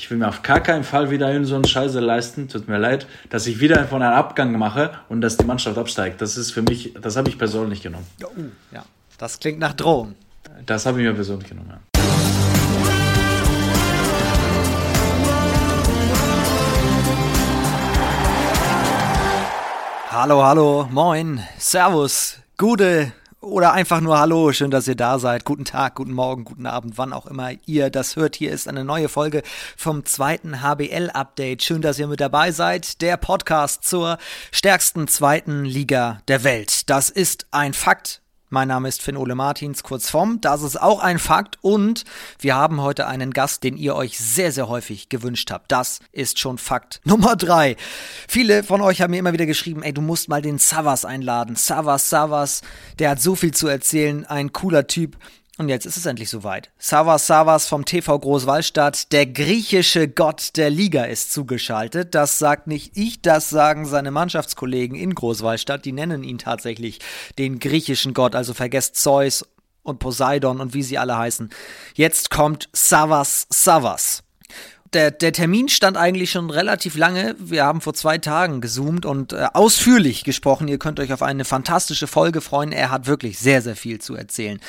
ich will mir auf gar keinen Fall wieder in so einen Scheiße leisten. Tut mir leid, dass ich wieder von einem Abgang mache und dass die Mannschaft absteigt. Das ist für mich, das habe ich persönlich genommen. Ja, das klingt nach Drohung. Das habe ich mir persönlich genommen, ja. Hallo, hallo, moin, Servus, Gute oder einfach nur Hallo, schön, dass ihr da seid. Guten Tag, guten Morgen, guten Abend, wann auch immer ihr das hört. Hier ist eine neue Folge vom zweiten HBL-Update. Schön, dass ihr mit dabei seid. Der Podcast zur stärksten zweiten Liga der Welt. Das ist ein Fakt. Mein Name ist Finn Ole Martins, kurz vom. Das ist auch ein Fakt. Und wir haben heute einen Gast, den ihr euch sehr, sehr häufig gewünscht habt. Das ist schon Fakt Nummer drei. Viele von euch haben mir immer wieder geschrieben, ey, du musst mal den Savas einladen. Savas, Savas, der hat so viel zu erzählen. Ein cooler Typ. Und jetzt ist es endlich soweit. Savas Savas vom TV Großwallstadt, der griechische Gott der Liga ist zugeschaltet. Das sagt nicht ich, das sagen seine Mannschaftskollegen in Großwallstadt. Die nennen ihn tatsächlich den griechischen Gott. Also vergesst Zeus und Poseidon und wie sie alle heißen. Jetzt kommt Savas Savas der, der Termin stand eigentlich schon relativ lange. Wir haben vor zwei Tagen gezoomt und äh, ausführlich gesprochen. Ihr könnt euch auf eine fantastische Folge freuen. Er hat wirklich sehr, sehr viel zu erzählen.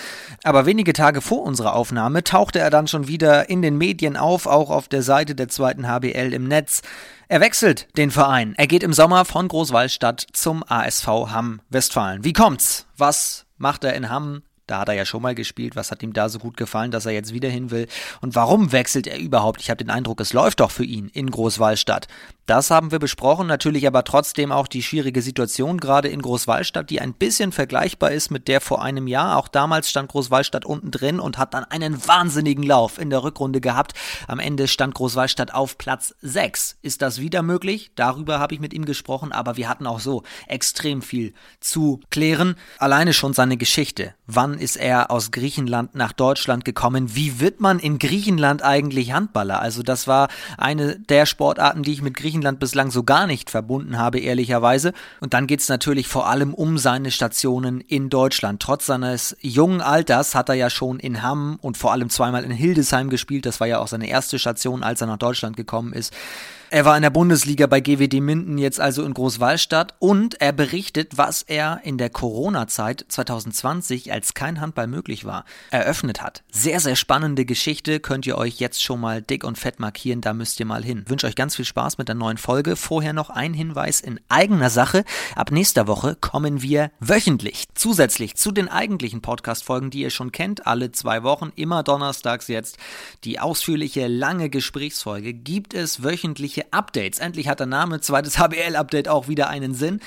Aber wenige Tage vor unserer Aufnahme tauchte er dann schon wieder in den Medien auf, auch auf der Seite der zweiten HBL im Netz. Er wechselt den Verein. Er geht im Sommer von Großwallstadt zum ASV Hamm Westfalen. Wie kommt's? Was macht er in Hamm? Da hat er ja schon mal gespielt. Was hat ihm da so gut gefallen, dass er jetzt wieder hin will? Und warum wechselt er überhaupt? Ich habe den Eindruck, es läuft doch für ihn in Großwallstadt. Das haben wir besprochen, natürlich aber trotzdem auch die schwierige Situation gerade in Großwallstadt, die ein bisschen vergleichbar ist mit der vor einem Jahr. Auch damals stand Großwallstadt unten drin und hat dann einen wahnsinnigen Lauf in der Rückrunde gehabt. Am Ende stand Großwallstadt auf Platz 6. Ist das wieder möglich? Darüber habe ich mit ihm gesprochen, aber wir hatten auch so extrem viel zu klären. Alleine schon seine Geschichte. Wann ist er aus Griechenland nach Deutschland gekommen? Wie wird man in Griechenland eigentlich Handballer? Also das war eine der Sportarten, die ich mit Griechenland bislang so gar nicht verbunden habe, ehrlicherweise. Und dann geht es natürlich vor allem um seine Stationen in Deutschland. Trotz seines jungen Alters hat er ja schon in Hamm und vor allem zweimal in Hildesheim gespielt. Das war ja auch seine erste Station, als er nach Deutschland gekommen ist. Er war in der Bundesliga bei GWD Minden, jetzt also in Großwallstadt und er berichtet, was er in der Corona-Zeit 2020, als kein Handball möglich war, eröffnet hat. Sehr, sehr spannende Geschichte, könnt ihr euch jetzt schon mal dick und fett markieren, da müsst ihr mal hin. Ich wünsche euch ganz viel Spaß mit der neuen Folge. Vorher noch ein Hinweis in eigener Sache. Ab nächster Woche kommen wir wöchentlich zusätzlich zu den eigentlichen Podcast-Folgen, die ihr schon kennt, alle zwei Wochen, immer donnerstags jetzt. Die ausführliche, lange Gesprächsfolge gibt es wöchentliche Updates. Endlich hat der Name zweites HBL-Update auch wieder einen Sinn.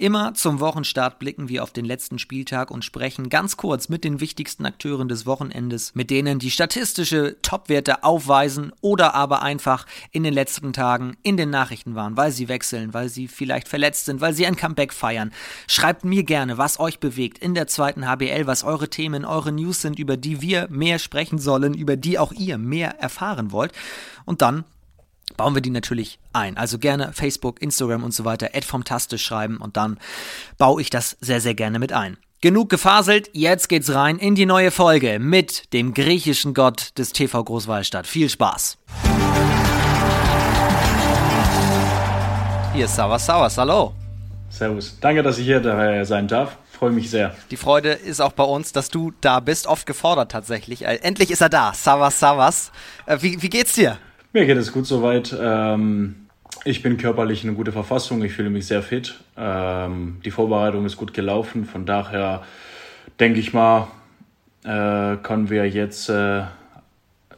Immer zum Wochenstart blicken wir auf den letzten Spieltag und sprechen ganz kurz mit den wichtigsten Akteuren des Wochenendes, mit denen die statistische Topwerte aufweisen oder aber einfach in den letzten Tagen in den Nachrichten waren, weil sie wechseln, weil sie vielleicht verletzt sind, weil sie ein Comeback feiern. Schreibt mir gerne, was euch bewegt in der zweiten HBL, was eure Themen, eure News sind, über die wir mehr sprechen sollen, über die auch ihr mehr erfahren wollt. Und dann bauen wir die natürlich ein. Also gerne Facebook, Instagram und so weiter, Ad vom Taste schreiben und dann baue ich das sehr, sehr gerne mit ein. Genug gefaselt, jetzt geht's rein in die neue Folge mit dem griechischen Gott des TV Großwallstadt. Viel Spaß! Hier ist Savas Savas, hallo. Servus. Danke, dass ich hier dabei sein darf. Freue mich sehr. Die Freude ist auch bei uns, dass du da bist. Oft gefordert tatsächlich. Äh, endlich ist er da. Savas Savas. Äh, wie, wie geht's dir? Mir geht es gut soweit. Ähm, ich bin körperlich in einer guten Verfassung. Ich fühle mich sehr fit. Ähm, die Vorbereitung ist gut gelaufen. Von daher denke ich mal, äh, können wir jetzt äh,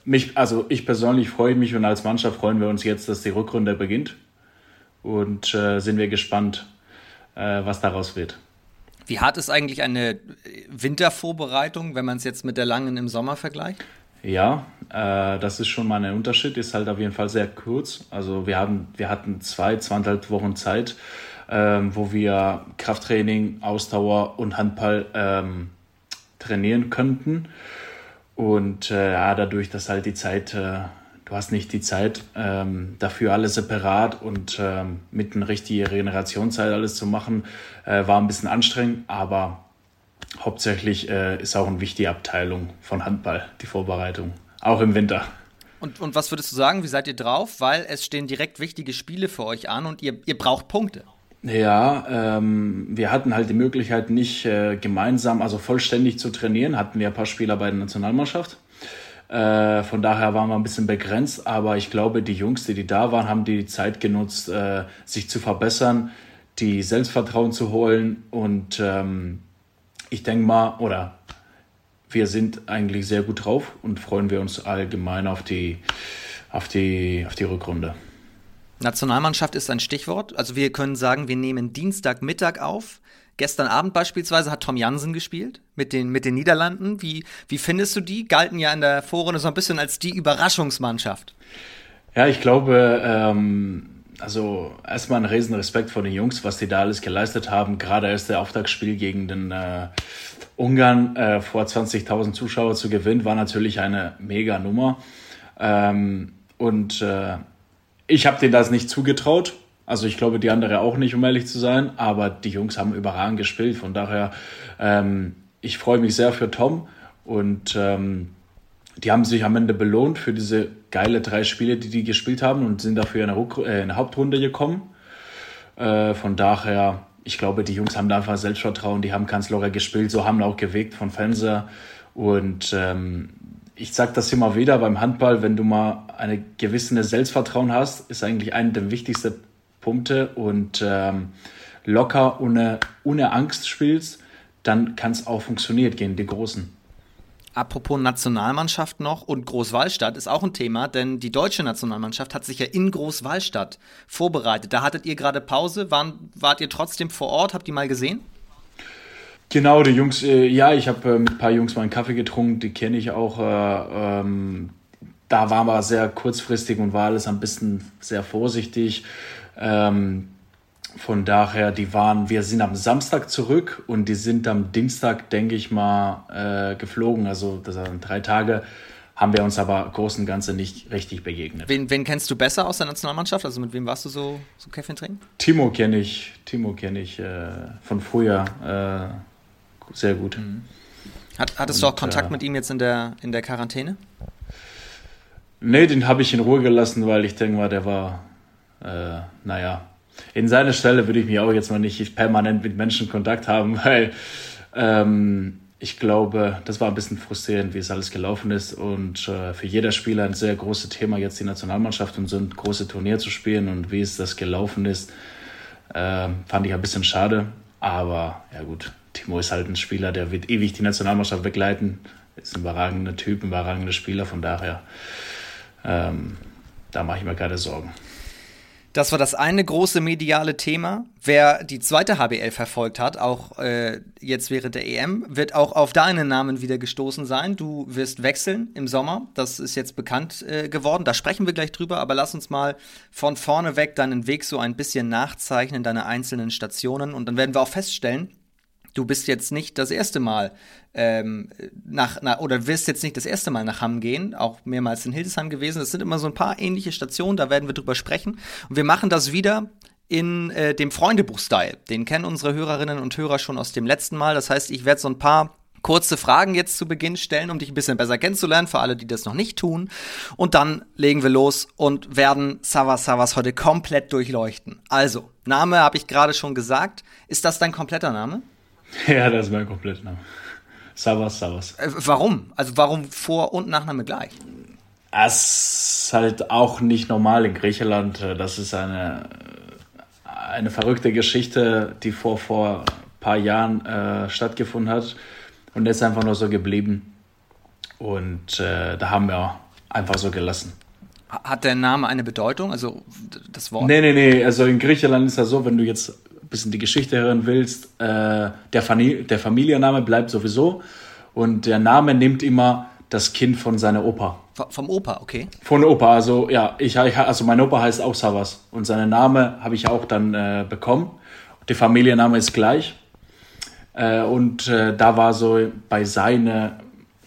mich, also ich persönlich freue mich und als Mannschaft freuen wir uns jetzt, dass die Rückrunde beginnt. Und äh, sind wir gespannt, äh, was daraus wird. Wie hart ist eigentlich eine Wintervorbereitung, wenn man es jetzt mit der langen im Sommer vergleicht? Ja, das ist schon mal ein Unterschied, ist halt auf jeden Fall sehr kurz. Also wir, haben, wir hatten zwei, zweieinhalb Wochen Zeit, ähm, wo wir Krafttraining, Ausdauer und Handball ähm, trainieren könnten. Und äh, ja, dadurch, dass halt die Zeit, äh, du hast nicht die Zeit ähm, dafür alles separat und ähm, mit einer richtigen Regenerationszeit alles zu machen, äh, war ein bisschen anstrengend, aber hauptsächlich äh, ist auch eine wichtige Abteilung von Handball, die Vorbereitung, auch im Winter. Und, und was würdest du sagen, wie seid ihr drauf? Weil es stehen direkt wichtige Spiele für euch an und ihr, ihr braucht Punkte. Ja, ähm, wir hatten halt die Möglichkeit, nicht äh, gemeinsam, also vollständig zu trainieren. Hatten wir ein paar Spieler bei der Nationalmannschaft. Äh, von daher waren wir ein bisschen begrenzt, aber ich glaube, die Jungs, die, die da waren, haben die Zeit genutzt, äh, sich zu verbessern, die Selbstvertrauen zu holen. Und ähm, ich denke mal, oder wir sind eigentlich sehr gut drauf und freuen wir uns allgemein auf die, auf die, auf die Rückrunde. Nationalmannschaft ist ein Stichwort. Also wir können sagen, wir nehmen Dienstagmittag auf. Gestern Abend beispielsweise hat Tom Jansen gespielt mit den, mit den Niederlanden. Wie, wie findest du die? Galten ja in der Vorrunde so ein bisschen als die Überraschungsmannschaft. Ja, ich glaube, ähm, also erstmal ein riesen Respekt vor den Jungs, was die da alles geleistet haben. Gerade erst der Auftaktspiel gegen den äh, Ungarn äh, vor 20.000 Zuschauern zu gewinnen, war natürlich eine mega Nummer. Ähm, und äh, ich habe denen das nicht zugetraut. Also ich glaube, die andere auch nicht, um ehrlich zu sein. Aber die Jungs haben überragend gespielt. Von daher, ähm, ich freue mich sehr für Tom. Und ähm, die haben sich am Ende belohnt für diese geile drei Spiele, die die gespielt haben und sind dafür in eine, Ruck äh, in eine Hauptrunde gekommen. Äh, von daher, ich glaube, die Jungs haben da einfach Selbstvertrauen. Die haben Kanzlerer gespielt, so haben auch gewegt von Fernseher. Und ähm, ich sage das immer wieder beim Handball, wenn du mal eine gewisse Selbstvertrauen hast, ist eigentlich einer der wichtigsten Punkte und ähm, locker ohne, ohne Angst spielst, dann kann es auch funktionieren gegen die Großen. Apropos Nationalmannschaft noch und Großwallstadt ist auch ein Thema, denn die deutsche Nationalmannschaft hat sich ja in Großwallstadt vorbereitet. Da hattet ihr gerade Pause. Waren, wart ihr trotzdem vor Ort? Habt ihr mal gesehen? Genau, die Jungs, äh, ja, ich habe äh, mit ein paar Jungs mal einen Kaffee getrunken, die kenne ich auch. Äh, ähm, da war aber sehr kurzfristig und war alles ein bisschen sehr vorsichtig. Ähm, von daher, die waren, wir sind am Samstag zurück und die sind am Dienstag, denke ich mal, äh, geflogen. Also das waren drei Tage haben wir uns aber großen und Ganzen nicht richtig begegnet. Wen, wen, kennst du besser aus der Nationalmannschaft? Also mit wem warst du so, so Käffchen trinken? Timo kenne ich, Timo kenne ich äh, von früher. Äh, sehr gut. Mhm. Hat, hattest und, du auch Kontakt äh, mit ihm jetzt in der, in der Quarantäne? Nee, den habe ich in Ruhe gelassen, weil ich denke mal, der war, äh, naja, in seiner Stelle würde ich mich auch jetzt mal nicht permanent mit Menschen Kontakt haben, weil ähm, ich glaube, das war ein bisschen frustrierend, wie es alles gelaufen ist. Und äh, für jeder Spieler ein sehr großes Thema, jetzt die Nationalmannschaft und so ein großes Turnier zu spielen und wie es das gelaufen ist, äh, fand ich ein bisschen schade. Aber ja gut, Timo ist halt ein Spieler, der wird ewig die Nationalmannschaft begleiten. Ist ein überragender Typ, ein überragender Spieler, von daher, ähm, da mache ich mir keine Sorgen. Das war das eine große mediale Thema. Wer die zweite HBL verfolgt hat, auch äh, jetzt während der EM, wird auch auf deinen Namen wieder gestoßen sein. Du wirst wechseln im Sommer. Das ist jetzt bekannt äh, geworden. Da sprechen wir gleich drüber. Aber lass uns mal von vorne weg deinen Weg so ein bisschen nachzeichnen, deine einzelnen Stationen. Und dann werden wir auch feststellen, du bist jetzt nicht das erste Mal ähm, nach, nach, oder wirst jetzt nicht das erste Mal nach Hamm gehen, auch mehrmals in Hildesheim gewesen. Es sind immer so ein paar ähnliche Stationen, da werden wir drüber sprechen. Und wir machen das wieder in äh, dem Freundebuch-Style. Den kennen unsere Hörerinnen und Hörer schon aus dem letzten Mal. Das heißt, ich werde so ein paar kurze Fragen jetzt zu Beginn stellen, um dich ein bisschen besser kennenzulernen, für alle, die das noch nicht tun. Und dann legen wir los und werden Savas Savas heute komplett durchleuchten. Also, Name habe ich gerade schon gesagt. Ist das dein kompletter Name? Ja, das ist mein Komplettname. Savas, Savas. Äh, warum? Also warum Vor- und Nachname gleich? Es ist halt auch nicht normal in Griechenland. Das ist eine, eine verrückte Geschichte, die vor, vor ein paar Jahren äh, stattgefunden hat. Und ist einfach nur so geblieben. Und äh, da haben wir einfach so gelassen. Hat der Name eine Bedeutung? Also das Wort? Nee, nee, nee. Also in Griechenland ist das so, wenn du jetzt bisschen die Geschichte hören willst, äh, der, der Familienname bleibt sowieso und der Name nimmt immer das Kind von seiner Opa. Vom Opa, okay. Von Opa, also ja, ich, also mein Opa heißt auch Savas und seinen Name habe ich auch dann äh, bekommen. Der Familienname ist gleich. Äh, und äh, da war so bei seiner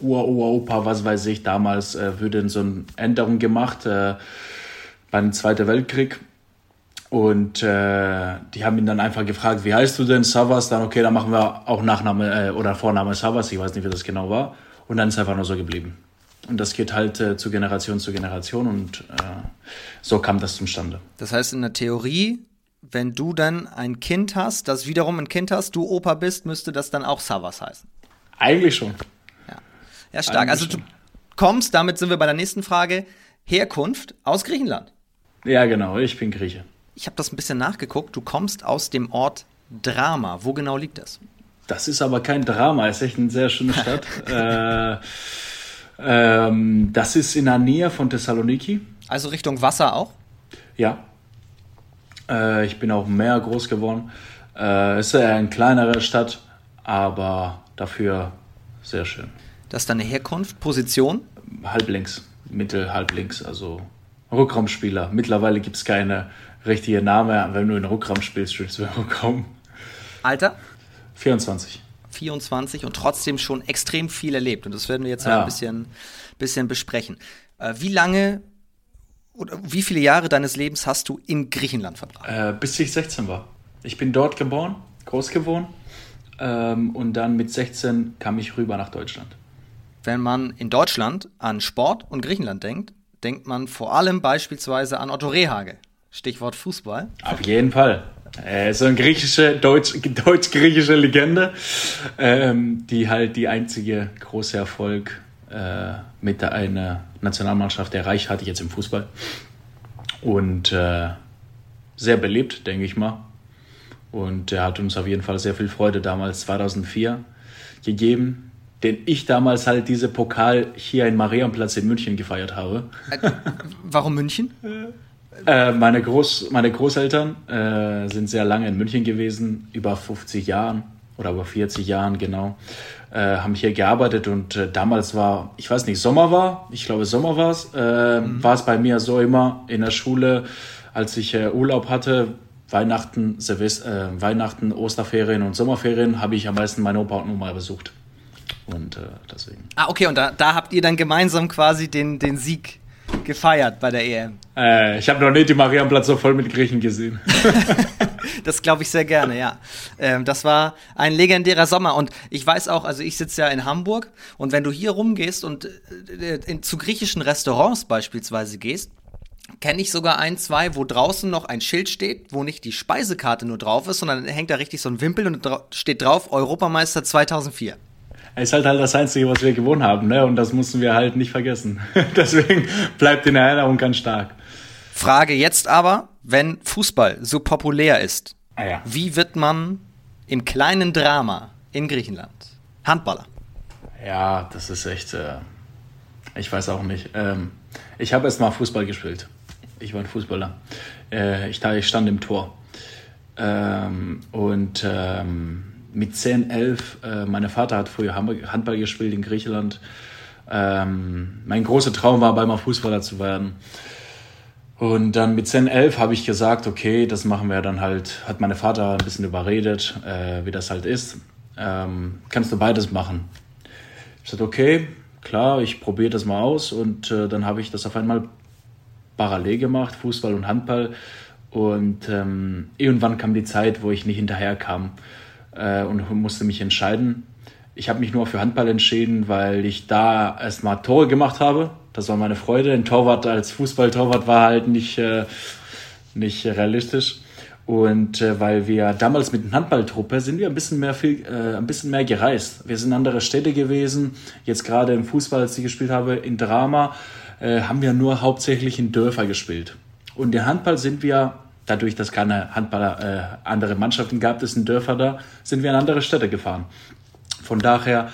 Ur-Ur-Opa, was weiß ich, damals äh, würde so eine Änderung gemacht äh, beim Zweiten Weltkrieg. Und äh, die haben ihn dann einfach gefragt, wie heißt du denn? Savas? Dann, okay, dann machen wir auch Nachname äh, oder Vorname Savas. Ich weiß nicht, wie das genau war. Und dann ist einfach nur so geblieben. Und das geht halt äh, zu Generation zu Generation und äh, so kam das zustande. Das heißt, in der Theorie, wenn du dann ein Kind hast, das wiederum ein Kind hast, du Opa bist, müsste das dann auch Savas heißen. Eigentlich schon. Ja, ja stark. Eigentlich also du kommst, damit sind wir bei der nächsten Frage, Herkunft aus Griechenland. Ja, genau, ich bin Grieche. Ich habe das ein bisschen nachgeguckt. Du kommst aus dem Ort Drama. Wo genau liegt das? Das ist aber kein Drama, es ist echt eine sehr schöne Stadt. äh, ähm, das ist in der Nähe von Thessaloniki. Also Richtung Wasser auch? Ja. Äh, ich bin auch mehr groß geworden. Äh, es ist eher eine kleinere Stadt, aber dafür sehr schön. Das ist deine Herkunft, Position? Halblinks, Mittel, halblinks, also Rückraumspieler. Mittlerweile gibt es keine richtige Name. Wenn du in Rückraum spielst, spielst du in Rückraum. Alter? 24. 24 und trotzdem schon extrem viel erlebt. Und das werden wir jetzt ja. ein bisschen, bisschen besprechen. Äh, wie lange oder wie viele Jahre deines Lebens hast du in Griechenland verbracht? Äh, bis ich 16 war. Ich bin dort geboren, groß geworden. Ähm, und dann mit 16 kam ich rüber nach Deutschland. Wenn man in Deutschland an Sport und Griechenland denkt, denkt man vor allem beispielsweise an Otto Rehage. Stichwort Fußball. Auf jeden Fall. Er ist eine griechische, deutsch, deutsch-griechische Legende, ähm, die halt die einzige große Erfolg äh, mit der eine Nationalmannschaft erreicht hatte, jetzt im Fußball. Und äh, sehr beliebt, denke ich mal. Und er hat uns auf jeden Fall sehr viel Freude damals 2004 gegeben, den ich damals halt diese Pokal hier in Marienplatz in München gefeiert habe. Äh, warum München? Äh, meine, Groß, meine Großeltern äh, sind sehr lange in München gewesen, über 50 Jahren oder über 40 Jahren genau, äh, haben hier gearbeitet und äh, damals war, ich weiß nicht, Sommer war, ich glaube Sommer war es, äh, mhm. war es bei mir so immer in der Schule, als ich Urlaub hatte, Weihnachten, Silvester, Weihnachten, Osterferien und Sommerferien, habe ich am meisten meine Opa und Oma besucht. Und deswegen. Ah, okay, und da, da habt ihr dann gemeinsam quasi den, den Sieg gefeiert bei der EM? Äh, ich habe noch nicht die Marianplatz so voll mit Griechen gesehen. das glaube ich sehr gerne, ja. Ähm, das war ein legendärer Sommer und ich weiß auch, also ich sitze ja in Hamburg und wenn du hier rumgehst und äh, in, zu griechischen Restaurants beispielsweise gehst, kenne ich sogar ein, zwei, wo draußen noch ein Schild steht, wo nicht die Speisekarte nur drauf ist, sondern hängt da richtig so ein Wimpel und steht drauf Europameister 2004 ist halt halt das Einzige, was wir gewonnen haben, ne? Und das mussten wir halt nicht vergessen. Deswegen bleibt in Erinnerung ganz stark. Frage jetzt aber, wenn Fußball so populär ist, ah, ja. wie wird man im kleinen Drama in Griechenland Handballer? Ja, das ist echt, äh, ich weiß auch nicht. Ähm, ich habe erst mal Fußball gespielt. Ich war ein Fußballer. Äh, ich, ich stand im Tor. Ähm, und ähm, mit 10, 11, äh, mein Vater hat früher Handball gespielt in Griechenland. Ähm, mein großer Traum war, bei mal Fußballer zu werden. Und dann mit 10, 11 habe ich gesagt, okay, das machen wir dann halt, hat meine Vater ein bisschen überredet, äh, wie das halt ist. Ähm, kannst du beides machen? Ich sagte, okay, klar, ich probiere das mal aus. Und äh, dann habe ich das auf einmal parallel gemacht, Fußball und Handball. Und ähm, irgendwann kam die Zeit, wo ich nicht hinterher kam äh, und musste mich entscheiden. Ich habe mich nur für Handball entschieden, weil ich da erstmal Tore gemacht habe. Das war meine Freude. Ein Torwart als Fußballtorwart war halt nicht, äh, nicht realistisch. Und äh, weil wir damals mit der Handballtruppe sind wir ein bisschen mehr viel, äh, ein bisschen mehr gereist. Wir sind in andere Städte gewesen. Jetzt gerade im Fußball, als ich gespielt habe, in Drama, äh, haben wir nur hauptsächlich in Dörfer gespielt. Und in Handball sind wir dadurch, dass keine Handballer, äh, andere Mannschaften gab, es in Dörfer da, sind wir in andere Städte gefahren. Von daher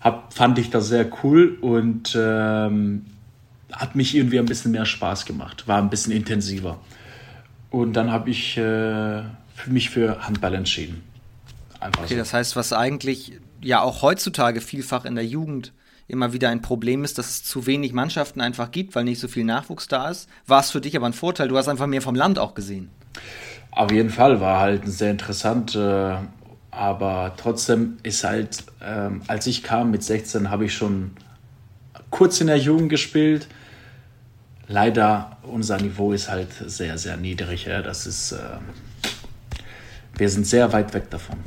hab, fand ich das sehr cool und ähm, hat mich irgendwie ein bisschen mehr Spaß gemacht, war ein bisschen intensiver. Und dann habe ich äh, mich für Handball entschieden. Einfach okay, so. das heißt, was eigentlich ja auch heutzutage vielfach in der Jugend immer wieder ein Problem ist, dass es zu wenig Mannschaften einfach gibt, weil nicht so viel Nachwuchs da ist. War es für dich aber ein Vorteil? Du hast einfach mehr vom Land auch gesehen. Auf jeden Fall war halt sehr interessant, äh, aber trotzdem ist halt, ähm, als ich kam mit 16, habe ich schon kurz in der Jugend gespielt. Leider, unser Niveau ist halt sehr, sehr niedrig. Das ist, äh, wir sind sehr weit weg davon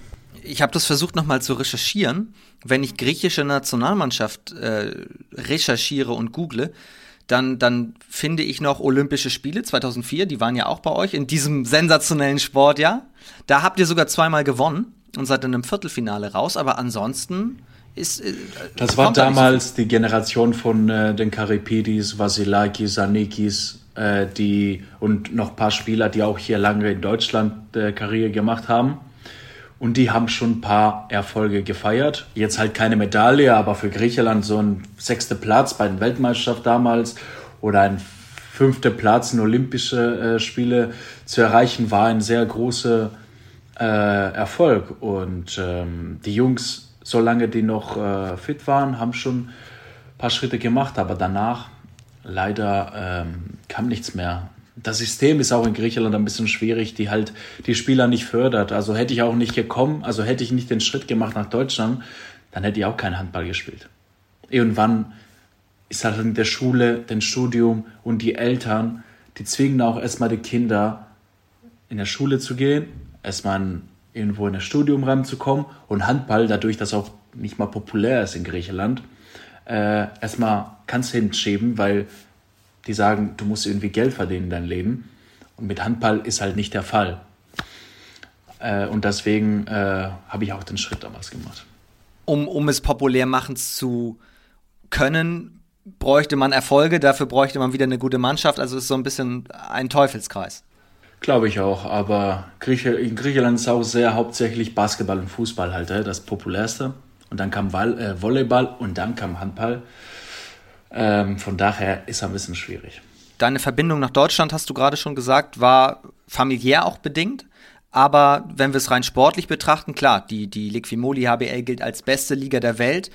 ich habe das versucht nochmal zu recherchieren. Wenn ich griechische Nationalmannschaft äh, recherchiere und google, dann, dann finde ich noch Olympische Spiele 2004, die waren ja auch bei euch in diesem sensationellen Sport, ja. Da habt ihr sogar zweimal gewonnen und seid in einem Viertelfinale raus, aber ansonsten ist. Äh, das war damals so die Generation von äh, den Karipidis, Vasilakis, Anikis, äh, die und noch ein paar Spieler, die auch hier lange in Deutschland äh, Karriere gemacht haben. Und die haben schon ein paar Erfolge gefeiert. Jetzt halt keine Medaille, aber für Griechenland so ein sechster Platz bei den Weltmeisterschaften damals oder ein fünfter Platz in Olympische äh, Spiele zu erreichen, war ein sehr großer äh, Erfolg. Und ähm, die Jungs, solange die noch äh, fit waren, haben schon ein paar Schritte gemacht, aber danach leider ähm, kam nichts mehr das System ist auch in Griechenland ein bisschen schwierig, die halt die Spieler nicht fördert. Also hätte ich auch nicht gekommen, also hätte ich nicht den Schritt gemacht nach Deutschland, dann hätte ich auch kein Handball gespielt. Irgendwann ist halt in der Schule, dem Studium und die Eltern, die zwingen auch erstmal die Kinder in der Schule zu gehen, erstmal irgendwo in das Studium reinzukommen und Handball, dadurch, dass auch nicht mal populär ist in Griechenland, äh, erstmal kannst du hinschieben, weil die sagen, du musst irgendwie Geld verdienen in deinem Leben. Und mit Handball ist halt nicht der Fall. Äh, und deswegen äh, habe ich auch den Schritt damals gemacht. Um, um es populär machen zu können, bräuchte man Erfolge, dafür bräuchte man wieder eine gute Mannschaft. Also es ist so ein bisschen ein Teufelskreis. Glaube ich auch, aber in Griechenland ist auch sehr hauptsächlich Basketball und Fußball halt das populärste. Und dann kam äh, Volleyball und dann kam Handball. Ähm, von daher ist er ein bisschen schwierig. Deine Verbindung nach Deutschland, hast du gerade schon gesagt, war familiär auch bedingt. Aber wenn wir es rein sportlich betrachten, klar, die, die Liquimoli HBL gilt als beste Liga der Welt.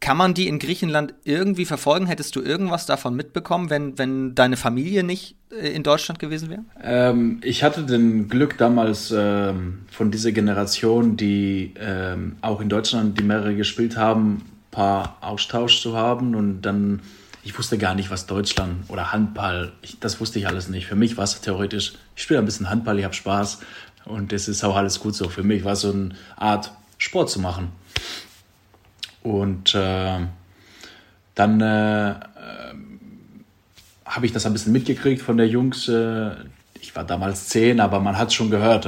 Kann man die in Griechenland irgendwie verfolgen? Hättest du irgendwas davon mitbekommen, wenn, wenn deine Familie nicht äh, in Deutschland gewesen wäre? Ähm, ich hatte den Glück damals ähm, von dieser Generation, die ähm, auch in Deutschland, die mehrere gespielt haben, paar Austausch zu haben und dann, ich wusste gar nicht, was Deutschland oder Handball, ich, das wusste ich alles nicht. Für mich war es theoretisch, ich spiele ein bisschen Handball, ich habe Spaß und es ist auch alles gut so. Für mich war es so eine Art, Sport zu machen. Und äh, dann äh, äh, habe ich das ein bisschen mitgekriegt von der Jungs. Äh, ich war damals zehn, aber man hat schon gehört,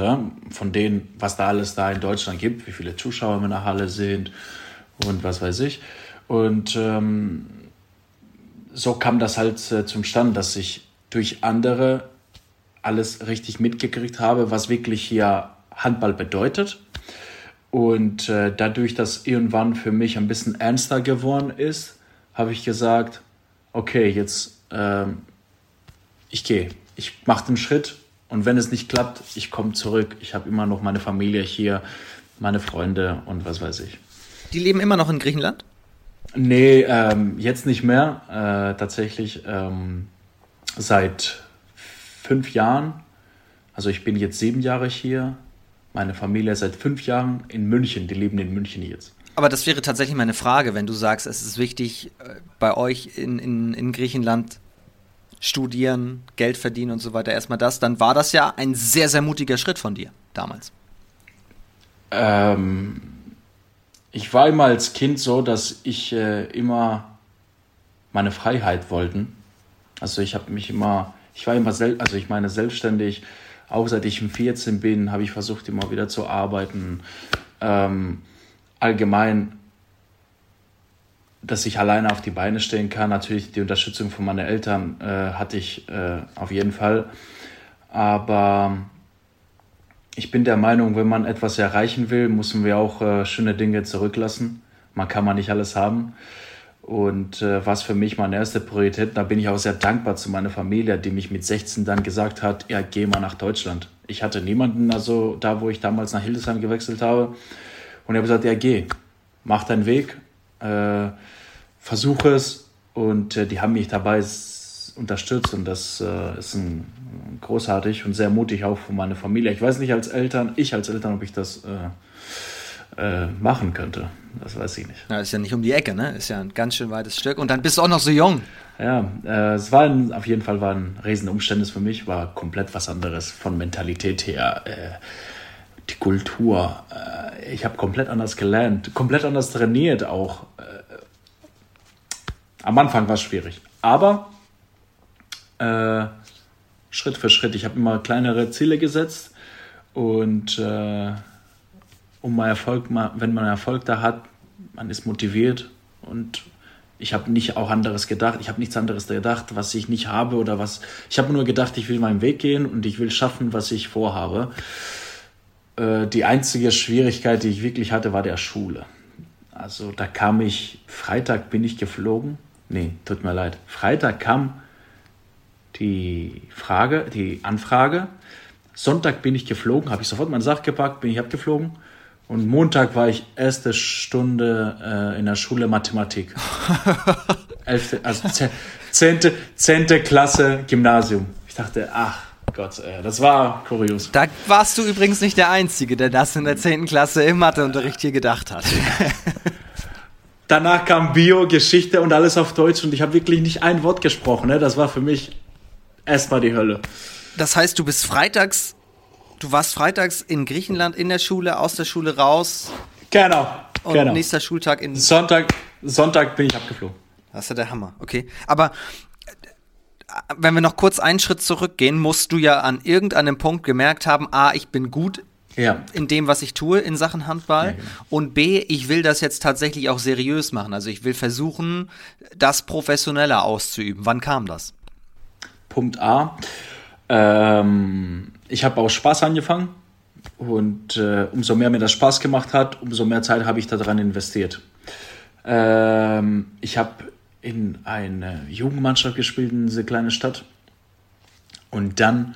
von denen, was da alles da in Deutschland gibt, wie viele Zuschauer in der Halle sind und was weiß ich. Und ähm, so kam das halt äh, zum Stand, dass ich durch andere alles richtig mitgekriegt habe, was wirklich hier Handball bedeutet. Und äh, dadurch, dass irgendwann für mich ein bisschen ernster geworden ist, habe ich gesagt, okay, jetzt äh, ich gehe, ich mache den Schritt und wenn es nicht klappt, ich komme zurück. Ich habe immer noch meine Familie hier, meine Freunde und was weiß ich. Die leben immer noch in Griechenland? Nee, ähm, jetzt nicht mehr. Äh, tatsächlich ähm, seit fünf Jahren. Also ich bin jetzt sieben Jahre hier. Meine Familie seit fünf Jahren in München. Die leben in München jetzt. Aber das wäre tatsächlich meine Frage, wenn du sagst, es ist wichtig, äh, bei euch in, in, in Griechenland studieren, Geld verdienen und so weiter. Erstmal das, dann war das ja ein sehr, sehr mutiger Schritt von dir damals. Ähm, ich war immer als Kind so, dass ich äh, immer meine Freiheit wollte. Also ich habe mich immer, ich war immer, sel also ich meine selbstständig, auch seit ich 14 bin, habe ich versucht immer wieder zu arbeiten. Ähm, allgemein, dass ich alleine auf die Beine stehen kann. Natürlich die Unterstützung von meinen Eltern äh, hatte ich äh, auf jeden Fall. Aber ich bin der Meinung, wenn man etwas erreichen will, müssen wir auch äh, schöne Dinge zurücklassen. Man kann man nicht alles haben. Und äh, was für mich meine erste Priorität, da bin ich auch sehr dankbar zu meiner Familie, die mich mit 16 dann gesagt hat, ja, geh mal nach Deutschland. Ich hatte niemanden, also da, wo ich damals nach Hildesheim gewechselt habe. Und er hat gesagt, ja, geh, mach deinen Weg, äh, versuch es. Und äh, die haben mich dabei unterstützt und das äh, ist ein, großartig und sehr mutig auch von meiner Familie. Ich weiß nicht als Eltern, ich als Eltern, ob ich das äh, äh, machen könnte. Das weiß ich nicht. Ja, ist ja nicht um die Ecke, ne? Ist ja ein ganz schön weites Stück und dann bist du auch noch so jung. Ja, äh, es war ein, auf jeden Fall waren Riesenumstände für mich, war komplett was anderes von Mentalität her. Äh, die Kultur. Äh, ich habe komplett anders gelernt, komplett anders trainiert auch. Am Anfang war es schwierig, aber äh, Schritt für Schritt. Ich habe immer kleinere Ziele gesetzt und äh, um mal Erfolg, wenn man Erfolg da hat, man ist motiviert und ich habe nicht auch anderes gedacht. Ich habe nichts anderes gedacht, was ich nicht habe oder was. Ich habe nur gedacht, ich will meinen Weg gehen und ich will schaffen, was ich vorhabe. Äh, die einzige Schwierigkeit, die ich wirklich hatte, war der Schule. Also da kam ich, Freitag bin ich geflogen. Nee, tut mir leid. Freitag kam die Frage, die Anfrage. Sonntag bin ich geflogen, habe ich sofort meinen Sack gepackt, bin ich abgeflogen. Und Montag war ich erste Stunde äh, in der Schule Mathematik. Elfte, also zehnte, zehnte Klasse Gymnasium. Ich dachte, ach Gott, äh, das war kurios. Da warst du übrigens nicht der Einzige, der das in der zehnten Klasse im Matheunterricht hier gedacht hat. Danach kam Bio, Geschichte und alles auf Deutsch und ich habe wirklich nicht ein Wort gesprochen. Ne? Das war für mich erstmal die Hölle. Das heißt, du bist freitags du warst freitags in Griechenland in der Schule, aus der Schule raus. Genau. Und genau. nächster Schultag in. Sonntag, Sonntag bin ich abgeflogen. Das ist ja der Hammer, okay. Aber äh, wenn wir noch kurz einen Schritt zurückgehen, musst du ja an irgendeinem Punkt gemerkt haben, A, ich bin gut ja. in dem, was ich tue in Sachen Handball. Ja, genau. Und B, ich will das jetzt tatsächlich auch seriös machen. Also ich will versuchen, das professioneller auszuüben. Wann kam das? Punkt A. Ähm, ich habe auch Spaß angefangen und äh, umso mehr mir das Spaß gemacht hat, umso mehr Zeit habe ich daran investiert. Ähm, ich habe in eine Jugendmannschaft gespielt in diese kleine Stadt und dann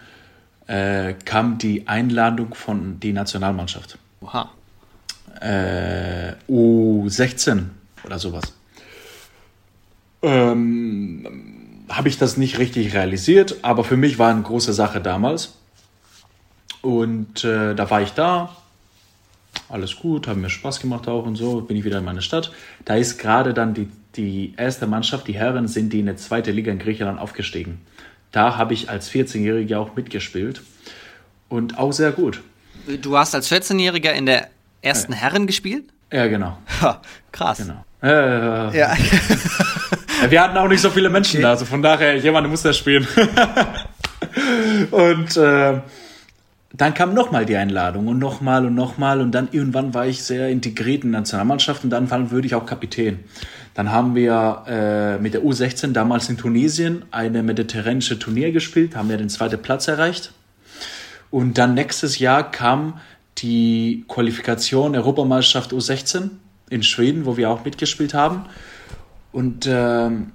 äh, kam die Einladung von die Nationalmannschaft. Oha. Äh, U16 oder sowas. Ähm, habe ich das nicht richtig realisiert, aber für mich war eine große Sache damals. Und äh, da war ich da, alles gut, haben mir Spaß gemacht auch und so, bin ich wieder in meine Stadt. Da ist gerade dann die, die erste Mannschaft, die Herren sind die in der zweite Liga in Griechenland aufgestiegen. Da habe ich als 14-Jähriger auch mitgespielt und auch sehr gut. Du hast als 14-Jähriger in der ersten ja. Herren gespielt? Ja, genau. Ha, krass. Genau. Äh, ja. Wir hatten auch nicht so viele Menschen okay. da, also von daher, jemand muss das spielen. und äh, dann kam nochmal die Einladung und nochmal und nochmal und dann irgendwann war ich sehr integriert in der Nationalmannschaft und dann würde ich auch Kapitän. Dann haben wir äh, mit der U16 damals in Tunesien eine mediterranische Turnier gespielt, haben wir den zweiten Platz erreicht. Und dann nächstes Jahr kam die Qualifikation Europameisterschaft U16 in Schweden, wo wir auch mitgespielt haben. Und ähm,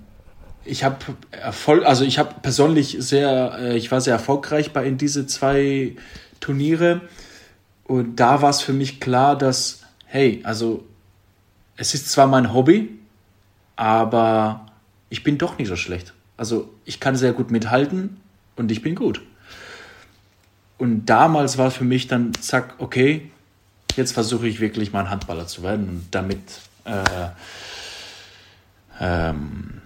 ich habe Erfolg, also ich habe persönlich sehr, äh, ich war sehr erfolgreich bei in diese zwei Turniere. Und da war es für mich klar, dass, hey, also es ist zwar mein Hobby, aber ich bin doch nicht so schlecht. Also ich kann sehr gut mithalten und ich bin gut. Und damals war für mich dann, zack, okay, jetzt versuche ich wirklich mal ein Handballer zu werden und damit äh, ähm,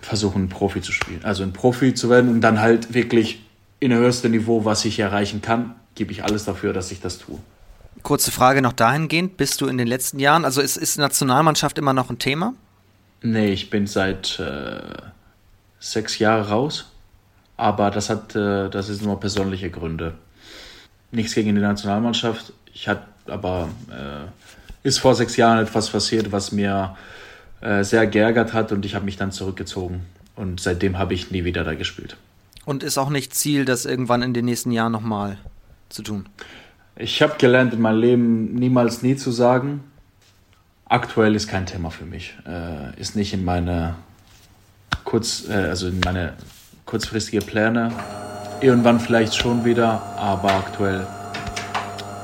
versuchen, Profi zu spielen. Also ein Profi zu werden und dann halt wirklich in der höchsten Niveau, was ich erreichen kann, gebe ich alles dafür, dass ich das tue. Kurze Frage noch dahingehend, bist du in den letzten Jahren, also ist, ist Nationalmannschaft immer noch ein Thema? Nee, ich bin seit äh, sechs Jahren raus, aber das hat, äh, das ist nur persönliche Gründe. Nichts gegen die Nationalmannschaft, ich hatte aber, äh, ist vor sechs Jahren etwas passiert, was mir äh, sehr geärgert hat und ich habe mich dann zurückgezogen und seitdem habe ich nie wieder da gespielt. Und ist auch nicht Ziel, das irgendwann in den nächsten Jahren nochmal zu tun? Ich habe gelernt, in meinem Leben niemals nie zu sagen. Aktuell ist kein Thema für mich. Äh, ist nicht in meine kurz, äh, also in meine kurzfristige Pläne. Irgendwann vielleicht schon wieder, aber aktuell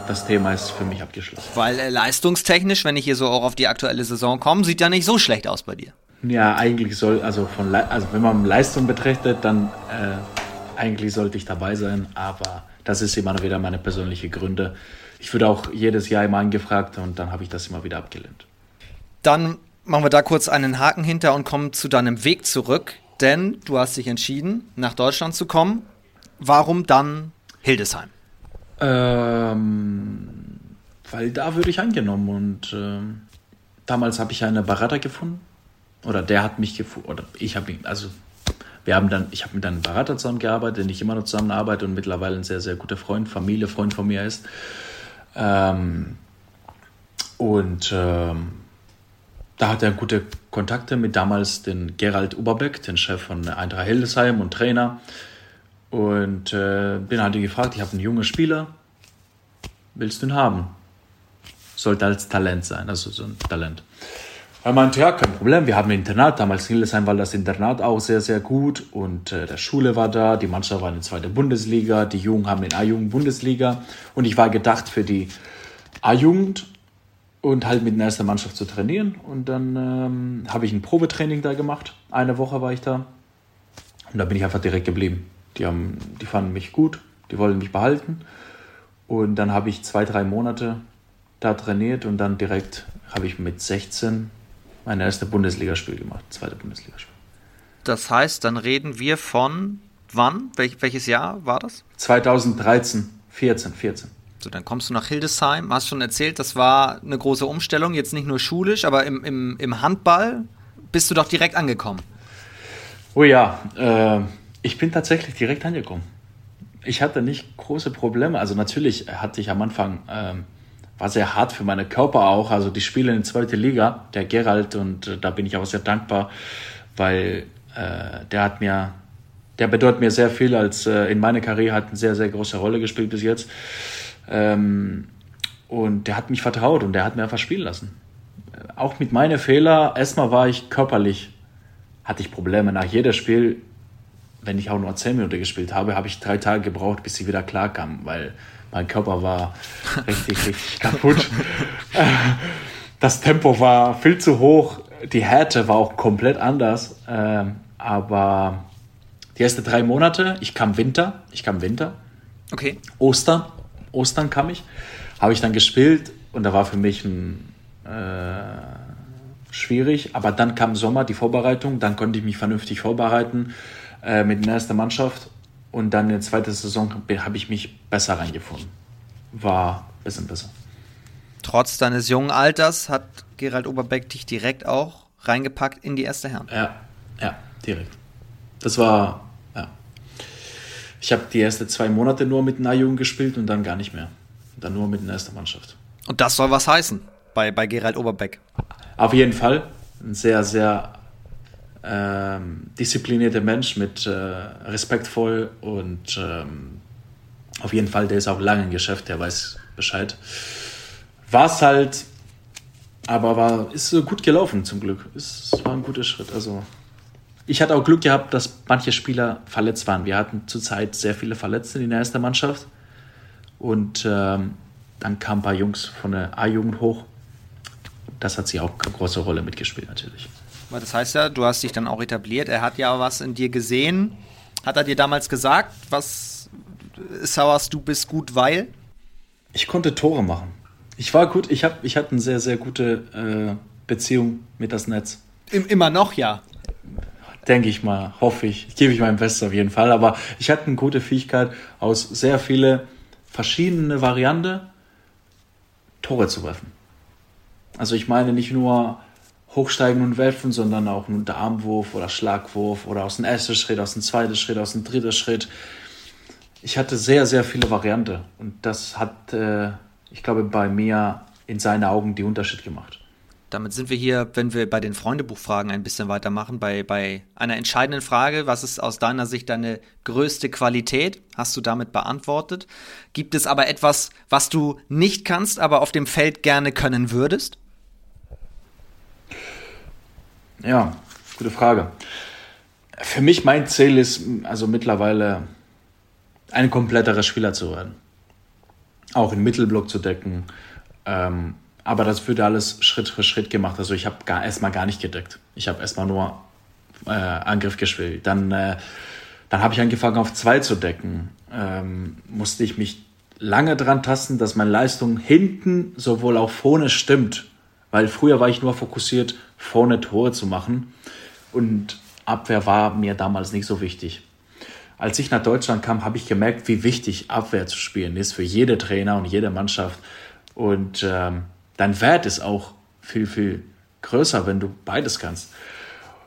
das Thema ist für mich abgeschlossen. Weil äh, leistungstechnisch, wenn ich hier so auch auf die aktuelle Saison komme, sieht ja nicht so schlecht aus bei dir. Ja, eigentlich soll, also von also wenn man Leistung betrachtet, dann äh, eigentlich sollte ich dabei sein, aber das ist immer wieder meine persönlichen Gründe. Ich würde auch jedes Jahr immer angefragt und dann habe ich das immer wieder abgelehnt. Dann machen wir da kurz einen Haken hinter und kommen zu deinem Weg zurück, denn du hast dich entschieden, nach Deutschland zu kommen. Warum dann Hildesheim? Ähm, weil da würde ich angenommen und ähm, damals habe ich einen Berater gefunden oder der hat mich gefunden oder ich habe ihn, also wir haben dann, ich habe mit einem Berater zusammengearbeitet, den ich immer noch zusammenarbeite und mittlerweile ein sehr, sehr guter Freund, Familie, Freund von mir ist. Ähm, und ähm, da hat er gute Kontakte mit damals den Gerald Oberbeck, den Chef von Eintracht Hildesheim und Trainer. Und äh, bin halt gefragt, ich habe einen jungen Spieler, willst du ihn haben? Sollte als Talent sein, also so ein Talent. Er meinte, ja, kein Problem, wir haben ein Internat, damals in Hildesheim war das Internat auch sehr, sehr gut und äh, der Schule war da, die Mannschaft war in der zweiten Bundesliga, die Jungen haben in A-Jugend Bundesliga und ich war gedacht für die A-Jugend und halt mit der ersten Mannschaft zu trainieren. Und dann ähm, habe ich ein Probetraining da gemacht. Eine Woche war ich da. Und da bin ich einfach direkt geblieben. Die, haben, die fanden mich gut, die wollten mich behalten. Und dann habe ich zwei, drei Monate da trainiert und dann direkt habe ich mit 16 mein erstes Bundesligaspiel gemacht, zweite Bundesligaspiel. Das heißt, dann reden wir von wann? Wel welches Jahr war das? 2013, 14, 14. So, dann kommst du nach Hildesheim, hast schon erzählt, das war eine große Umstellung, jetzt nicht nur schulisch, aber im, im, im Handball bist du doch direkt angekommen. Oh ja, äh, ich bin tatsächlich direkt angekommen. Ich hatte nicht große Probleme. Also natürlich hatte ich am Anfang, äh, war sehr hart für meinen Körper auch. Also die Spiele in der zweiten Liga, der Gerald, und äh, da bin ich auch sehr dankbar, weil äh, der hat mir, der bedeutet mir sehr viel als äh, in meiner Karriere hat eine sehr, sehr große Rolle gespielt bis jetzt. Ähm, und der hat mich vertraut und der hat mir einfach spielen lassen. Auch mit meinen Fehlern, erstmal war ich körperlich, hatte ich Probleme. Nach jedem Spiel, wenn ich auch nur 10 Minuten gespielt habe, habe ich drei Tage gebraucht, bis ich wieder klar kam, weil mein Körper war richtig, richtig kaputt. Das Tempo war viel zu hoch, die Härte war auch komplett anders. Ähm, aber die ersten drei Monate, ich kam Winter, ich kam Winter. Okay. Ostern, Ostern kam ich, habe ich dann gespielt und da war für mich ein, äh, schwierig. Aber dann kam Sommer, die Vorbereitung, dann konnte ich mich vernünftig vorbereiten äh, mit der ersten Mannschaft und dann in der zweiten Saison habe ich mich besser reingefunden. War ein bisschen besser. Trotz deines jungen Alters hat Gerald Oberbeck dich direkt auch reingepackt in die erste Herren. Ja, ja, direkt. Das war ich habe die ersten zwei Monate nur mit einer Jugend gespielt und dann gar nicht mehr. Dann nur mit der ersten Mannschaft. Und das soll was heißen bei, bei Gerald Oberbeck? Auf jeden Fall. Ein sehr, sehr ähm, disziplinierter Mensch mit äh, respektvoll und ähm, auf jeden Fall, der ist auch lange im Geschäft, der weiß Bescheid. War es halt, aber war, ist gut gelaufen zum Glück. Es war ein guter Schritt. Also ich hatte auch Glück gehabt, dass manche Spieler verletzt waren. Wir hatten zurzeit sehr viele Verletzte in der ersten Mannschaft. Und ähm, dann kamen ein paar Jungs von der A-Jugend hoch. Das hat sie auch eine große Rolle mitgespielt, natürlich. Das heißt ja, du hast dich dann auch etabliert. Er hat ja was in dir gesehen. Hat er dir damals gesagt, was Sauers, du bist gut, weil? Ich konnte Tore machen. Ich war gut, ich, hab, ich hatte eine sehr, sehr gute äh, Beziehung mit das Netz. Immer noch, ja denke ich mal, hoffe ich. Ich gebe ich mein Bestes auf jeden Fall. Aber ich hatte eine gute Fähigkeit, aus sehr viele verschiedene Varianten Tore zu werfen. Also ich meine nicht nur hochsteigen und werfen, sondern auch einen Armwurf oder Schlagwurf oder aus dem ersten Schritt, aus dem zweiten Schritt, aus dem dritten Schritt. Ich hatte sehr, sehr viele Varianten und das hat, äh, ich glaube, bei mir in seinen Augen die Unterschied gemacht. Damit sind wir hier, wenn wir bei den Freundebuchfragen ein bisschen weitermachen, bei, bei einer entscheidenden Frage. Was ist aus deiner Sicht deine größte Qualität? Hast du damit beantwortet? Gibt es aber etwas, was du nicht kannst, aber auf dem Feld gerne können würdest? Ja, gute Frage. Für mich mein Ziel ist also mittlerweile ein kompletterer Spieler zu werden. Auch den Mittelblock zu decken. Ähm, aber das wird alles Schritt für Schritt gemacht. Also ich habe gar, erstmal gar nicht gedeckt. Ich habe erstmal nur äh, Angriff gespielt. Dann, äh, dann habe ich angefangen auf zwei zu decken. Ähm, musste ich mich lange dran tasten, dass meine Leistung hinten sowohl auch vorne stimmt. Weil früher war ich nur fokussiert, vorne Tore zu machen. Und Abwehr war mir damals nicht so wichtig. als ich nach Deutschland kam, habe ich gemerkt, wie wichtig Abwehr zu spielen ist für jede Trainer und jede Mannschaft. Und ähm, dein Wert ist auch viel, viel größer, wenn du beides kannst.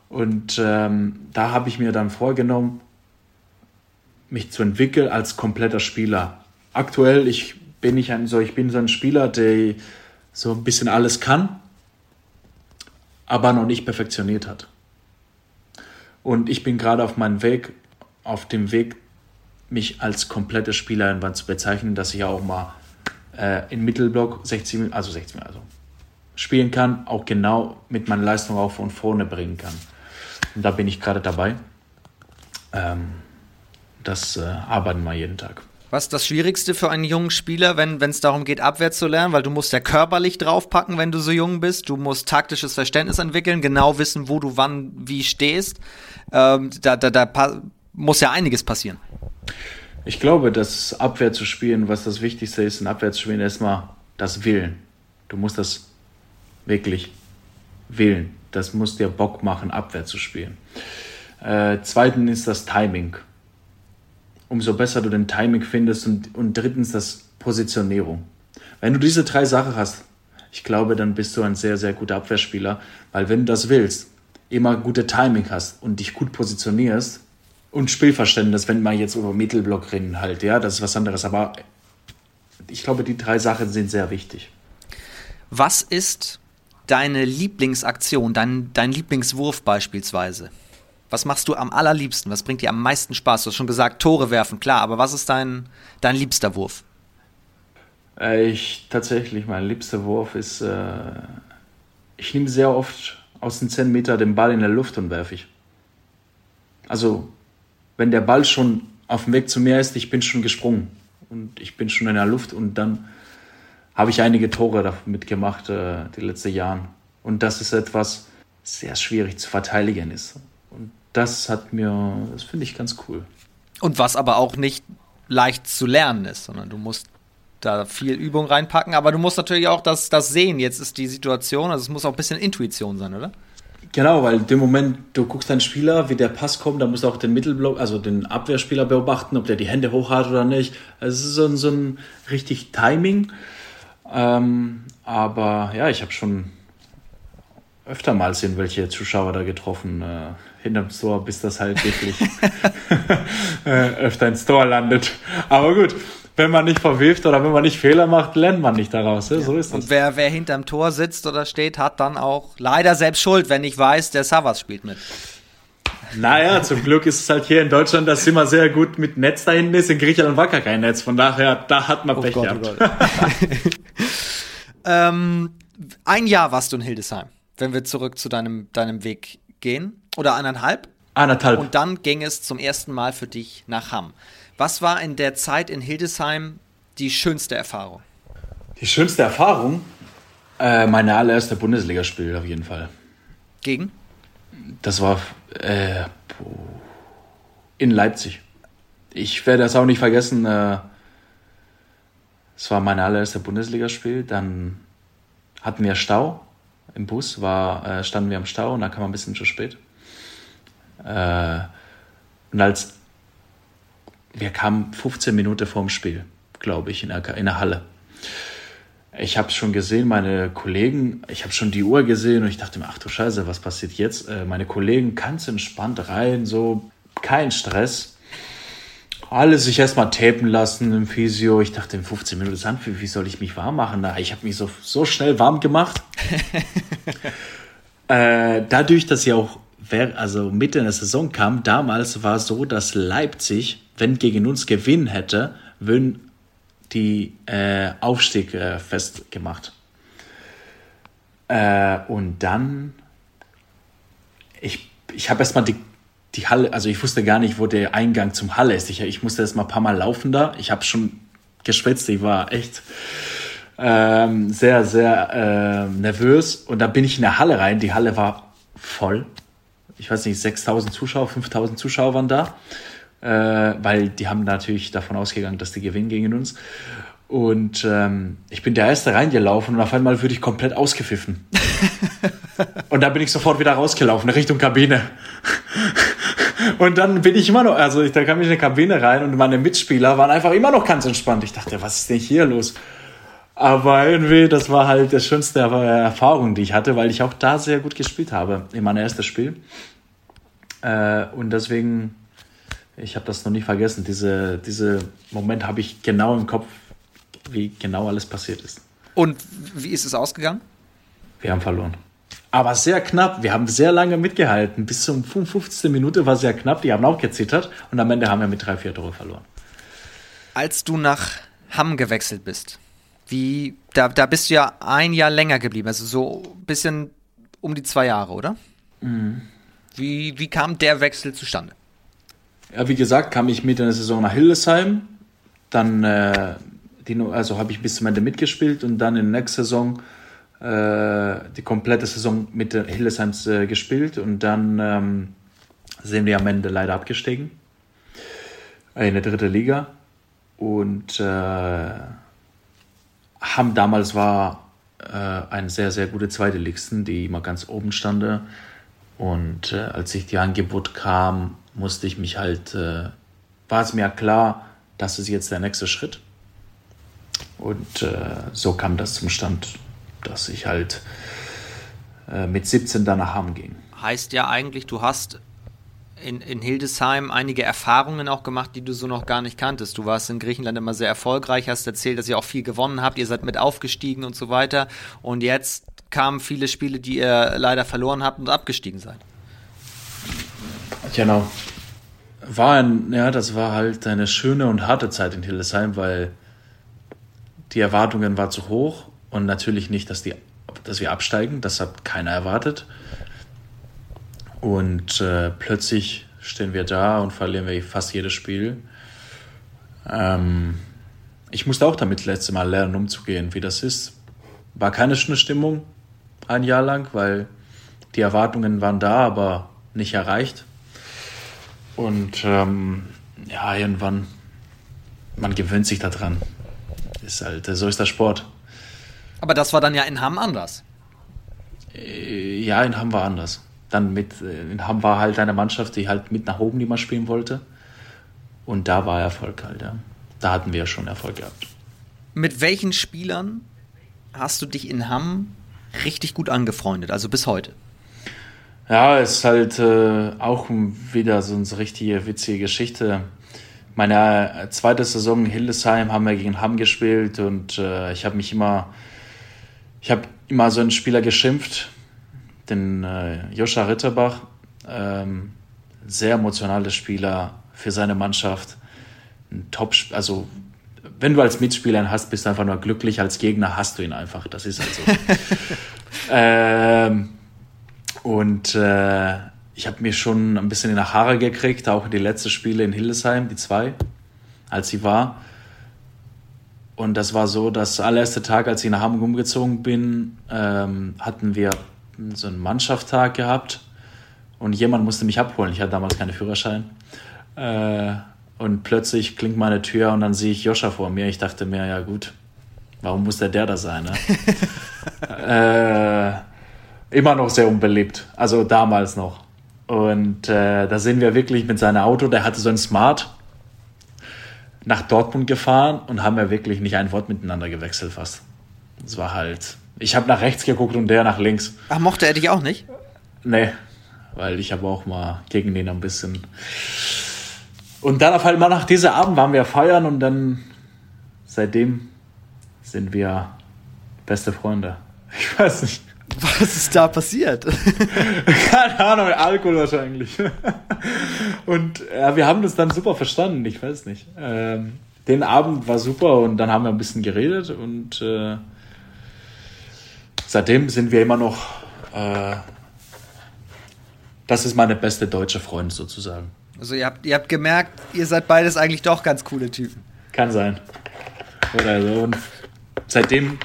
Und ähm, da habe ich mir dann vorgenommen, mich zu entwickeln als kompletter Spieler. Aktuell ich bin ich ein, so, ich bin so ein Spieler, der so ein bisschen alles kann, aber noch nicht perfektioniert hat. Und ich bin gerade auf meinem Weg, auf dem Weg, mich als komplette Spieler zu bezeichnen, dass ich auch mal äh, in Mittelblock 60, also 60, also spielen kann, auch genau mit meiner Leistung auch von vorne bringen kann. Und da bin ich gerade dabei. Ähm, das äh, arbeiten wir jeden Tag. Was ist das Schwierigste für einen jungen Spieler, wenn es darum geht, Abwehr zu lernen? Weil du musst ja körperlich draufpacken, wenn du so jung bist. Du musst taktisches Verständnis entwickeln, genau wissen, wo du wann wie stehst. Ähm, da da, da muss ja einiges passieren. Ich glaube, dass Abwehr zu spielen, was das Wichtigste ist, in Abwehr zu spielen, erstmal das Willen. Du musst das wirklich wählen. Das muss dir Bock machen, Abwehr zu spielen. Äh, zweitens ist das Timing. Umso besser du den Timing findest und, und drittens das Positionierung. Wenn du diese drei Sachen hast, ich glaube, dann bist du ein sehr, sehr guter Abwehrspieler, weil wenn du das willst, immer gute Timing hast und dich gut positionierst und Spielverständnis, wenn man jetzt über Mittelblock reden halt, ja, das ist was anderes, aber ich glaube, die drei Sachen sind sehr wichtig. Was ist deine Lieblingsaktion, dein, dein Lieblingswurf beispielsweise? Was machst du am allerliebsten? Was bringt dir am meisten Spaß? Du hast schon gesagt, Tore werfen, klar, aber was ist dein, dein liebster Wurf? Äh, ich tatsächlich, mein liebster Wurf ist, äh, ich nehme sehr oft aus den 10 Metern den Ball in der Luft und werfe ich. Also, wenn der Ball schon auf dem Weg zu mir ist, ich bin schon gesprungen und ich bin schon in der Luft und dann habe ich einige Tore damit gemacht äh, die letzten Jahren. Und das ist etwas sehr schwierig zu verteidigen ist. Das hat mir, das finde ich ganz cool. Und was aber auch nicht leicht zu lernen ist, sondern du musst da viel Übung reinpacken, aber du musst natürlich auch das, das sehen. Jetzt ist die Situation, also es muss auch ein bisschen Intuition sein, oder? Genau, weil dem Moment, du guckst deinen Spieler, wie der Pass kommt, da musst du auch den Mittelblock, also den Abwehrspieler beobachten, ob der die Hände hoch hat oder nicht. Also es ist so ein, so ein richtig Timing. Ähm, aber ja, ich habe schon öftermals irgendwelche Zuschauer da getroffen, äh, hinterm Tor, bis das halt wirklich äh, öfter ins Tor landet. Aber gut, wenn man nicht verwirft oder wenn man nicht Fehler macht, lernt man nicht daraus. Ja? So ist das. Und wer, wer hinterm Tor sitzt oder steht, hat dann auch leider selbst Schuld, wenn ich weiß, der Savas spielt mit. Naja, zum Glück ist es halt hier in Deutschland, dass immer sehr gut mit Netz da hinten ist. In Griechenland war gar kein Netz. Von daher, da hat man oh Pech Gott, oh gehabt. Oh ähm, ein Jahr warst du in Hildesheim, wenn wir zurück zu deinem, deinem Weg gehen. Oder eineinhalb? Eineinhalb. Und dann ging es zum ersten Mal für dich nach Hamm. Was war in der Zeit in Hildesheim die schönste Erfahrung? Die schönste Erfahrung? Äh, meine allererste Bundesligaspiel auf jeden Fall. Gegen? Das war äh, in Leipzig. Ich werde das auch nicht vergessen. Äh, es war mein allererster Bundesligaspiel. Dann hatten wir Stau im Bus, war, äh, standen wir am Stau und da kam ein bisschen zu spät. Äh, und als wir kamen 15 Minuten vorm Spiel, glaube ich, in der, in der Halle. Ich habe schon gesehen, meine Kollegen, ich habe schon die Uhr gesehen und ich dachte mir, ach du Scheiße, was passiert jetzt? Äh, meine Kollegen ganz entspannt rein, so kein Stress. Alle sich erstmal tapen lassen im Physio. Ich dachte, in 15 Minuten Sand, wie soll ich mich warm machen? Ich habe mich so, so schnell warm gemacht. äh, dadurch, dass ich auch also Mitte der Saison kam, damals war es so, dass Leipzig, wenn gegen uns gewinnen hätte, würden die äh, Aufstieg äh, festgemacht. Äh, und dann, ich, ich habe erstmal die, die Halle, also ich wusste gar nicht, wo der Eingang zum Halle ist. Ich, ich musste erstmal ein paar Mal laufen da. Ich habe schon geschwitzt, ich war echt ähm, sehr, sehr äh, nervös. Und da bin ich in der Halle rein. Die Halle war voll. Ich weiß nicht, 6000 Zuschauer, 5000 Zuschauer waren da äh, weil die haben natürlich davon ausgegangen, dass die gewinnen gegen uns. Und ähm, ich bin der Erste reingelaufen und auf einmal würde ich komplett ausgepfiffen. und da bin ich sofort wieder rausgelaufen, Richtung Kabine. Und dann bin ich immer noch, also ich, da kam ich in die Kabine rein und meine Mitspieler waren einfach immer noch ganz entspannt. Ich dachte, was ist denn hier los? Aber irgendwie, das war halt das schönste Erfahrung, die ich hatte, weil ich auch da sehr gut gespielt habe in meinem ersten Spiel. Äh, und deswegen, ich habe das noch nie vergessen. Diese, diese Moment habe ich genau im Kopf, wie genau alles passiert ist. Und wie ist es ausgegangen? Wir haben verloren. Aber sehr knapp. Wir haben sehr lange mitgehalten. Bis zum 55. Minute war sehr knapp. Die haben auch gezittert. Und am Ende haben wir mit drei, vier Tore verloren. Als du nach Hamm gewechselt bist, wie, da, da bist du ja ein Jahr länger geblieben. Also so ein bisschen um die zwei Jahre, oder? Mhm. Wie, wie kam der Wechsel zustande? Ja, wie gesagt, kam ich mit in der Saison nach Hildesheim. Dann äh, die, also habe ich bis zum Ende mitgespielt und dann in der nächsten Saison äh, die komplette Saison mit den Hildesheims äh, gespielt und dann ähm, sind wir am Ende leider abgestiegen in der dritten Liga und äh, haben damals war äh, ein sehr sehr gute zweite Ligisten, die immer ganz oben stande und äh, als ich die Angebot kam, musste ich mich halt äh, war es mir klar, das ist jetzt der nächste Schritt und äh, so kam das zum Stand, dass ich halt äh, mit 17 dann nach Hamm ging. Heißt ja eigentlich, du hast in, in Hildesheim einige Erfahrungen auch gemacht, die du so noch gar nicht kanntest. Du warst in Griechenland immer sehr erfolgreich, hast erzählt, dass ihr auch viel gewonnen habt, ihr seid mit aufgestiegen und so weiter. Und jetzt kamen viele Spiele, die ihr leider verloren habt und abgestiegen seid. Genau. War ein, ja, das war halt eine schöne und harte Zeit in Hildesheim, weil die Erwartungen waren zu hoch und natürlich nicht, dass, die, dass wir absteigen. Das hat keiner erwartet. Und äh, plötzlich stehen wir da und verlieren wir fast jedes Spiel. Ähm, ich musste auch damit letzte Mal lernen, umzugehen, wie das ist. War keine schöne Stimmung ein Jahr lang, weil die Erwartungen waren da, aber nicht erreicht. Und ähm, ja, irgendwann, man gewöhnt sich daran. Ist halt, so ist der Sport. Aber das war dann ja in Hamm anders. Äh, ja, in Hamm war anders. Dann mit, äh, in Hamm war halt eine Mannschaft, die halt mit nach oben man spielen wollte. Und da war Erfolg halt, ja. Da hatten wir ja schon Erfolg gehabt. Mit welchen Spielern hast du dich in Hamm richtig gut angefreundet, also bis heute? Ja, ist halt äh, auch wieder so eine richtige witzige Geschichte meine äh, zweite Saison in Hildesheim haben wir gegen Hamm gespielt und äh, ich habe mich immer, ich habe immer so einen Spieler geschimpft, den äh, Joscha Ritterbach, ähm, sehr emotionaler Spieler für seine Mannschaft, ein Top, also wenn du als Mitspieler ihn hast, bist du einfach nur glücklich, als Gegner hast du ihn einfach, das ist halt so. ähm, und äh, ich habe mir schon ein bisschen in die Haare gekriegt, auch die letzten Spiele in Hildesheim, die zwei, als sie war. Und das war so, dass allererste Tag, als ich nach Hamburg umgezogen bin, ähm, hatten wir so einen Mannschaftstag gehabt und jemand musste mich abholen. Ich hatte damals keinen Führerschein. Äh, und plötzlich klingt meine Tür und dann sehe ich Joscha vor mir. Ich dachte mir, ja gut, warum muss der der da sein? Ne? äh, immer noch sehr unbeliebt, also damals noch. Und äh, da sind wir wirklich mit seinem Auto, der hatte so ein Smart, nach Dortmund gefahren und haben wir wirklich nicht ein Wort miteinander gewechselt fast. Es war halt. Ich habe nach rechts geguckt und der nach links. Ach, mochte er dich auch nicht? Nee, weil ich habe auch mal gegen den ein bisschen. Und dann auf einmal nach diesem Abend waren wir feiern und dann seitdem sind wir beste Freunde. Ich weiß nicht. Was ist da passiert? Keine Ahnung, Alkohol wahrscheinlich. Und ja, wir haben das dann super verstanden, ich weiß nicht. Ähm, den Abend war super und dann haben wir ein bisschen geredet und äh, seitdem sind wir immer noch. Äh, das ist meine beste deutsche Freund sozusagen. Also ihr habt, ihr habt gemerkt, ihr seid beides eigentlich doch ganz coole Typen. Kann sein. Oder so. Und seitdem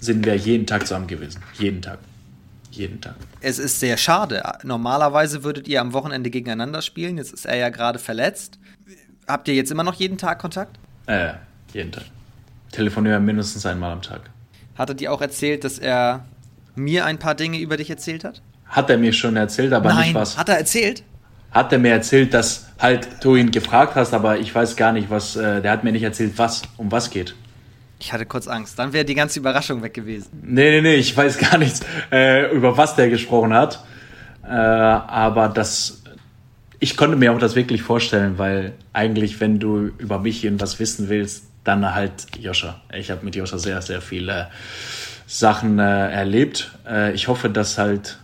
sind wir jeden Tag zusammen gewesen. Jeden Tag. Jeden Tag. Es ist sehr schade. Normalerweise würdet ihr am Wochenende gegeneinander spielen. Jetzt ist er ja gerade verletzt. Habt ihr jetzt immer noch jeden Tag Kontakt? Äh, jeden Tag. Telefonieren mindestens einmal am Tag. Hat er dir auch erzählt, dass er mir ein paar Dinge über dich erzählt hat? Hat er mir schon erzählt, aber Nein, nicht was. Hat er erzählt? hat er mir erzählt, dass halt du ihn gefragt hast, aber ich weiß gar nicht, was, äh, der hat mir nicht erzählt, was, um was geht. Ich hatte kurz Angst. Dann wäre die ganze Überraschung weg gewesen. Nee, nee, nee, ich weiß gar nichts, äh, über was der gesprochen hat. Äh, aber das, ich konnte mir auch das wirklich vorstellen, weil eigentlich, wenn du über mich irgendwas wissen willst, dann halt Joscha. Ich habe mit Joscha sehr, sehr viele Sachen äh, erlebt. Äh, ich hoffe, dass halt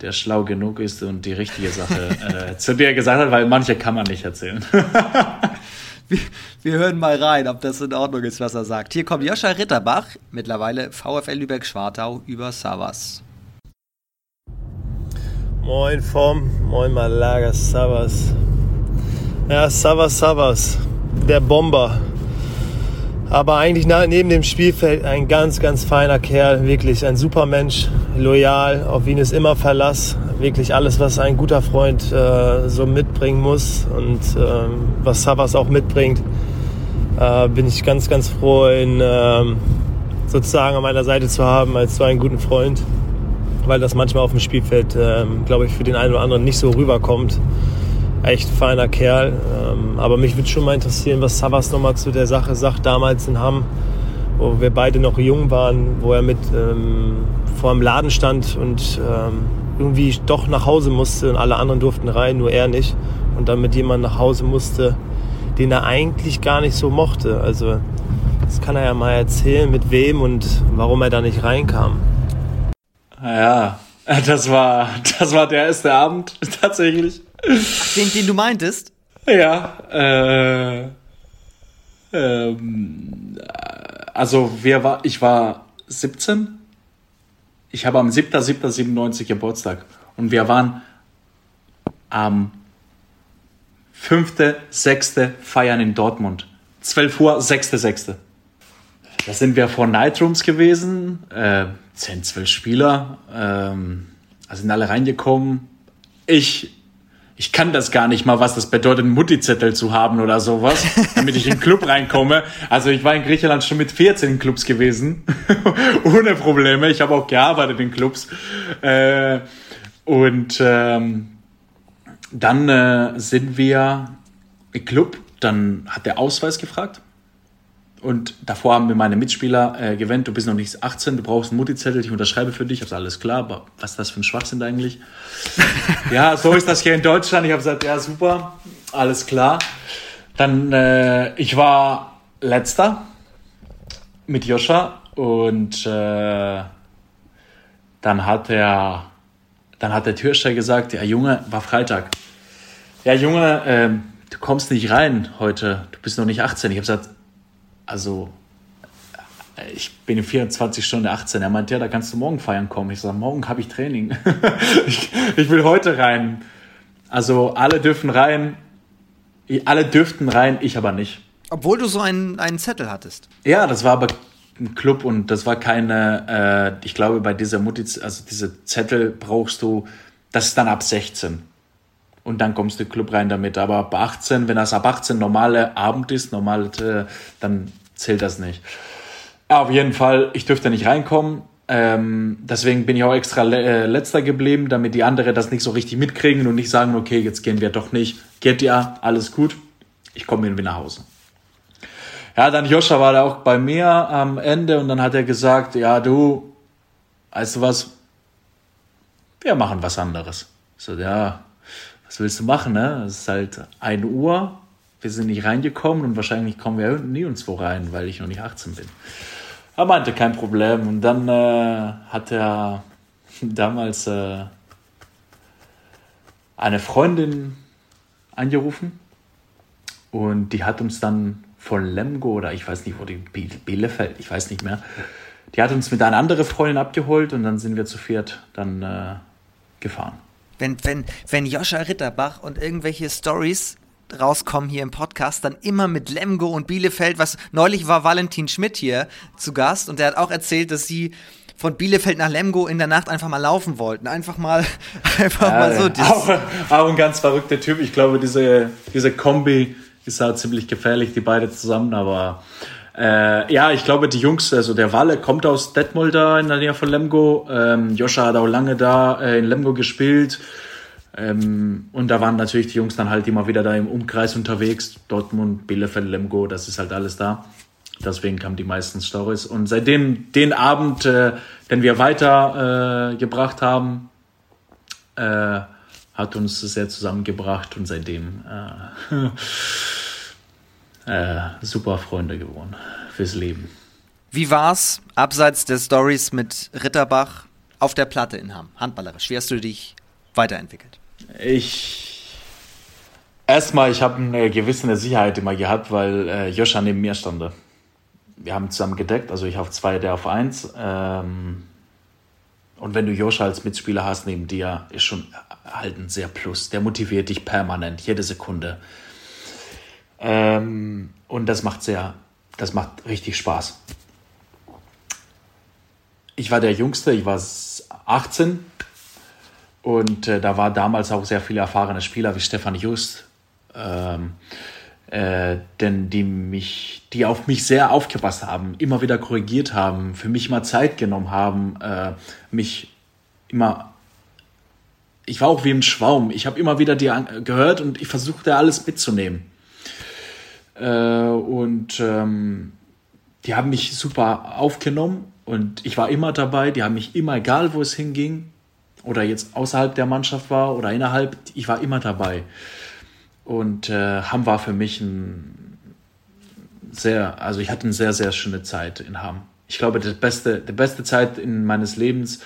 der schlau genug ist und die richtige Sache äh, zu dir gesagt hat, weil manche kann man nicht erzählen. wir, wir, hören mal rein, ob das in Ordnung ist, was er sagt. Hier kommt Joscha Ritterbach, mittlerweile VfL Lübeck-Schwartau über Savas. Moin Vom, moin Malaga, Savas. Ja, Savas, Savas, der Bomber. Aber eigentlich neben dem Spielfeld ein ganz, ganz feiner Kerl, wirklich ein super Mensch, loyal, auf ihn ist immer Verlass. Wirklich alles, was ein guter Freund äh, so mitbringen muss und ähm, was Savas auch mitbringt, äh, bin ich ganz, ganz froh, ihn äh, sozusagen an meiner Seite zu haben als so einen guten Freund, weil das manchmal auf dem Spielfeld, ähm, glaube ich, für den einen oder anderen nicht so rüberkommt echt feiner Kerl. Ähm, aber mich würde schon mal interessieren, was Savas nochmal zu der Sache sagt, damals in Hamm, wo wir beide noch jung waren, wo er mit ähm, vor dem Laden stand und ähm, irgendwie doch nach Hause musste und alle anderen durften rein, nur er nicht. Und dann mit jemandem nach Hause musste, den er eigentlich gar nicht so mochte. Also das kann er ja mal erzählen, mit wem und warum er da nicht reinkam. Ja, das war, das war der erste Abend tatsächlich. Den, den du meintest? Ja, äh, ähm, also wir war, ich war 17. Ich habe am 7.7.97 Geburtstag. Und wir waren am 5.6. feiern in Dortmund. 12 Uhr, 6.6. Da sind wir vor Nightrooms gewesen. Äh, 10, 12 Spieler. Ähm, also sind alle reingekommen. Ich ich kann das gar nicht mal, was das bedeutet, einen Mutti-Zettel zu haben oder sowas, damit ich in den Club reinkomme. Also ich war in Griechenland schon mit 14 Clubs gewesen, ohne Probleme. Ich habe auch gearbeitet in Clubs. Äh, und ähm, dann äh, sind wir im Club, dann hat der Ausweis gefragt. Und davor haben mir meine Mitspieler äh, gewendet, du bist noch nicht 18, du brauchst einen Mutti-Zettel, ich unterschreibe für dich. Ich habe alles klar, aber was ist das für ein Schwachsinn eigentlich? ja, so ist das hier in Deutschland. Ich habe gesagt, ja, super, alles klar. Dann, äh, ich war letzter mit Joscha und äh, dann hat er, dann hat der Türsteher gesagt, ja Junge, war Freitag. Ja Junge, äh, du kommst nicht rein heute, du bist noch nicht 18. Ich habe gesagt, also ich bin in 24 Stunden 18. Er meint, ja, da kannst du morgen feiern kommen. Ich sage, morgen habe ich Training. ich, ich, will heute rein. Also alle dürfen rein. Alle dürften rein, ich aber nicht. Obwohl du so einen, einen Zettel hattest. Ja, das war aber ein Club und das war keine, äh, ich glaube, bei dieser Mutti, also diese Zettel brauchst du, das ist dann ab 16 und dann kommst du Club rein damit. Aber ab 18, wenn das ab 18 normale Abend ist, normal, äh, dann zählt das nicht. Ja, auf jeden Fall, ich dürfte nicht reinkommen. Ähm, deswegen bin ich auch extra le äh, letzter geblieben, damit die anderen das nicht so richtig mitkriegen und nicht sagen, okay, jetzt gehen wir doch nicht. Geht ja, alles gut. Ich komme irgendwie nach Hause. Ja, dann Joscha war da auch bei mir am Ende und dann hat er gesagt, ja, du, weißt du was? Wir machen was anderes. So, ja, was willst du machen, ne? Es ist halt 1 Uhr, wir sind nicht reingekommen und wahrscheinlich kommen wir nie uns wo rein, weil ich noch nicht 18 bin. Er meinte, kein Problem. Und dann äh, hat er damals äh, eine Freundin angerufen und die hat uns dann von Lemgo oder ich weiß nicht, wo die Bielefeld, ich weiß nicht mehr, die hat uns mit einer anderen Freundin abgeholt und dann sind wir zu viert dann äh, gefahren wenn, wenn, wenn Joscha Ritterbach und irgendwelche Stories rauskommen hier im Podcast, dann immer mit Lemgo und Bielefeld. Was neulich war Valentin Schmidt hier zu Gast und der hat auch erzählt, dass sie von Bielefeld nach Lemgo in der Nacht einfach mal laufen wollten. Einfach mal, einfach ja, mal so. Auch, auch, ein ganz verrückter Typ. Ich glaube, diese, diese Kombi ist halt ziemlich gefährlich, die beide zusammen, aber äh, ja, ich glaube, die Jungs, also der Walle kommt aus Detmold da in der Nähe von Lemgo. Ähm, Joscha hat auch lange da äh, in Lemgo gespielt. Ähm, und da waren natürlich die Jungs dann halt immer wieder da im Umkreis unterwegs. Dortmund, Bielefeld, Lemgo, das ist halt alles da. Deswegen kamen die meisten Stories. Und seitdem den Abend, äh, den wir weitergebracht äh, haben, äh, hat uns sehr zusammengebracht und seitdem äh, äh, super Freunde geworden fürs Leben. Wie war's abseits der Stories mit Ritterbach auf der Platte in Hamm, handballerisch? Wie hast du dich weiterentwickelt? Ich erstmal, ich habe eine gewisse Sicherheit immer gehabt, weil äh, Joscha neben mir stand. Wir haben zusammen gedeckt, also ich auf zwei, der auf eins. Ähm, und wenn du Joscha als Mitspieler hast neben dir, ist schon halt ein sehr Plus. Der motiviert dich permanent, jede Sekunde. Ähm, und das macht sehr, das macht richtig Spaß. Ich war der Jüngste, ich war 18 und äh, da war damals auch sehr viele erfahrene Spieler wie Stefan Just, ähm, äh, denn die mich, die auf mich sehr aufgepasst haben, immer wieder korrigiert haben, für mich mal Zeit genommen haben, äh, mich immer ich war auch wie ein Schwaum. Ich habe immer wieder dir gehört und ich versuchte alles mitzunehmen. Äh, und ähm, die haben mich super aufgenommen und ich war immer dabei. Die haben mich immer, egal wo es hinging, oder jetzt außerhalb der Mannschaft war oder innerhalb, ich war immer dabei. Und äh, Hamm war für mich ein sehr, also ich hatte eine sehr, sehr schöne Zeit in Hamm. Ich glaube, die beste, die beste Zeit in meines Lebens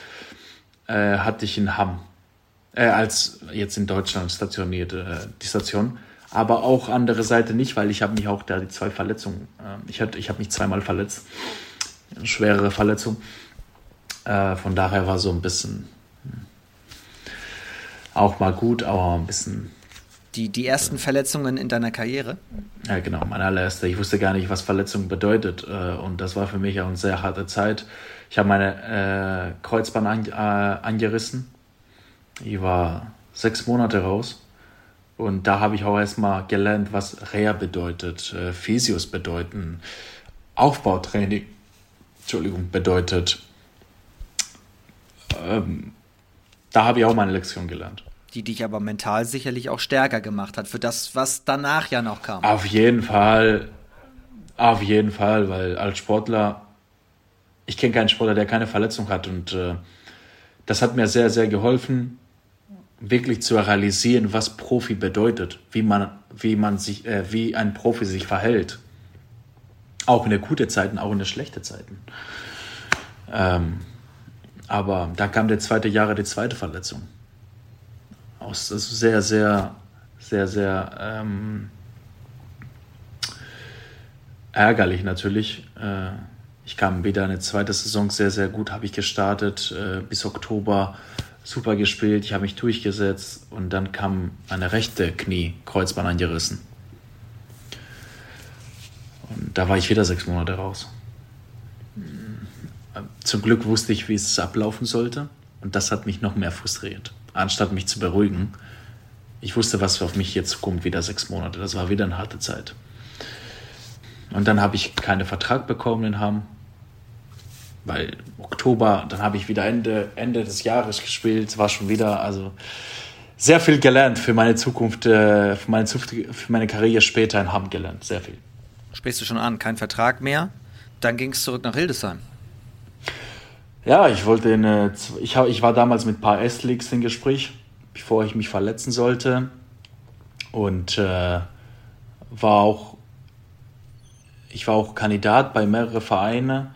äh, hatte ich in Hamm äh, als jetzt in Deutschland stationiert, äh, die Station. Aber auch andere Seite nicht, weil ich habe mich auch da die zwei Verletzungen, äh, ich, ich habe mich zweimal verletzt, eine schwerere Verletzung. Äh, von daher war so ein bisschen auch mal gut, aber ein bisschen. Die, die ersten Verletzungen in deiner Karriere? Ja, genau, meine allererste. Ich wusste gar nicht, was Verletzung bedeutet. Äh, und das war für mich auch eine sehr harte Zeit. Ich habe meine äh, Kreuzband an, äh, angerissen ich war sechs Monate raus und da habe ich auch erstmal gelernt, was Reha bedeutet, äh, Physios bedeuten, Aufbautraining, Entschuldigung, bedeutet. Ähm, da habe ich auch meine Lektion gelernt. Die dich aber mental sicherlich auch stärker gemacht hat für das, was danach ja noch kam. Auf jeden Fall, auf jeden Fall, weil als Sportler, ich kenne keinen Sportler, der keine Verletzung hat und äh, das hat mir sehr, sehr geholfen wirklich zu realisieren, was Profi bedeutet, wie man, wie man sich, äh, wie ein Profi sich verhält. Auch in der guten Zeiten, auch in der schlechten Zeiten. Ähm, aber dann kam der zweite Jahre die zweite Verletzung. Aus, also sehr, sehr, sehr, sehr ähm, ärgerlich natürlich. Äh, ich kam wieder eine zweite Saison sehr, sehr gut, habe ich gestartet äh, bis Oktober super gespielt, ich habe mich durchgesetzt und dann kam eine rechte Knie, Kreuzband angerissen. Und da war ich wieder sechs Monate raus. Zum Glück wusste ich, wie es ablaufen sollte und das hat mich noch mehr frustriert. Anstatt mich zu beruhigen, ich wusste, was auf mich jetzt kommt, wieder sechs Monate. Das war wieder eine harte Zeit. Und dann habe ich keinen Vertrag bekommen in Hamm weil Oktober, dann habe ich wieder Ende, Ende des Jahres gespielt, war schon wieder, also sehr viel gelernt für meine Zukunft, äh, für meine, Zukunft, für meine Karriere später in Hamm gelernt, sehr viel. Sprichst du schon an, kein Vertrag mehr, dann ging es zurück nach Hildesheim. Ja, ich wollte in, ich, ich war damals mit ein paar S-Leagues in Gespräch, bevor ich mich verletzen sollte und äh, war auch, ich war auch Kandidat bei mehreren Vereinen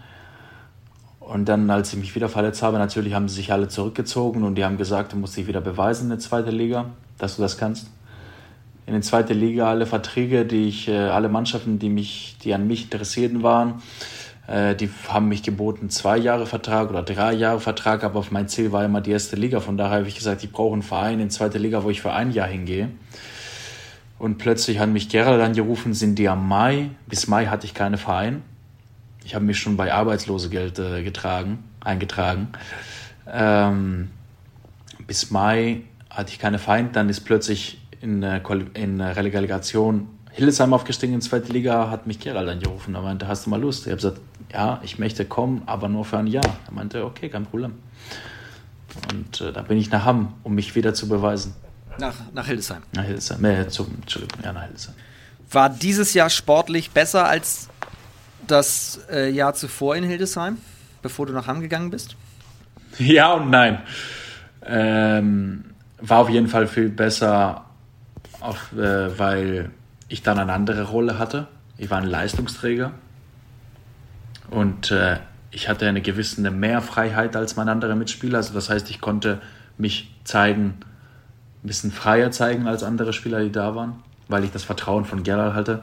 und dann, als ich mich wieder verletzt habe, natürlich haben sie sich alle zurückgezogen und die haben gesagt, du musst dich wieder beweisen in der zweiten Liga, dass du das kannst. In der zweiten Liga alle Verträge, die ich, äh, alle Mannschaften, die mich, die an mich interessierten waren, äh, die haben mich geboten zwei Jahre Vertrag oder drei Jahre Vertrag, aber mein Ziel war immer die erste Liga. Von daher habe ich gesagt, ich brauche einen Verein in zweiter Liga, wo ich für ein Jahr hingehe. Und plötzlich hat mich Gerald angerufen, sind die am Mai. Bis Mai hatte ich keinen Verein. Ich habe mich schon bei Arbeitslosegeld äh, getragen, eingetragen. Ähm, bis Mai hatte ich keine Feind, dann ist plötzlich in, äh, in Relegation Hildesheim aufgestiegen in die zweite Liga, hat mich Gerald angerufen. Er meinte, hast du mal Lust? Ich habe gesagt, ja, ich möchte kommen, aber nur für ein Jahr. Er meinte, okay, kein Problem. Und äh, da bin ich nach Hamm, um mich wieder zu beweisen. Nach, nach Hildesheim. Nach Hildesheim. Äh, zum, Entschuldigung, ja, nach Hildesheim. War dieses Jahr sportlich besser als das äh, Jahr zuvor in Hildesheim, bevor du nach Hamm gegangen bist? Ja und nein. Ähm, war auf jeden Fall viel besser, auf, äh, weil ich dann eine andere Rolle hatte. Ich war ein Leistungsträger und äh, ich hatte eine gewisse mehr Freiheit als mein anderer Mitspieler. Also das heißt, ich konnte mich zeigen, ein bisschen freier zeigen als andere Spieler, die da waren, weil ich das Vertrauen von Gerald hatte.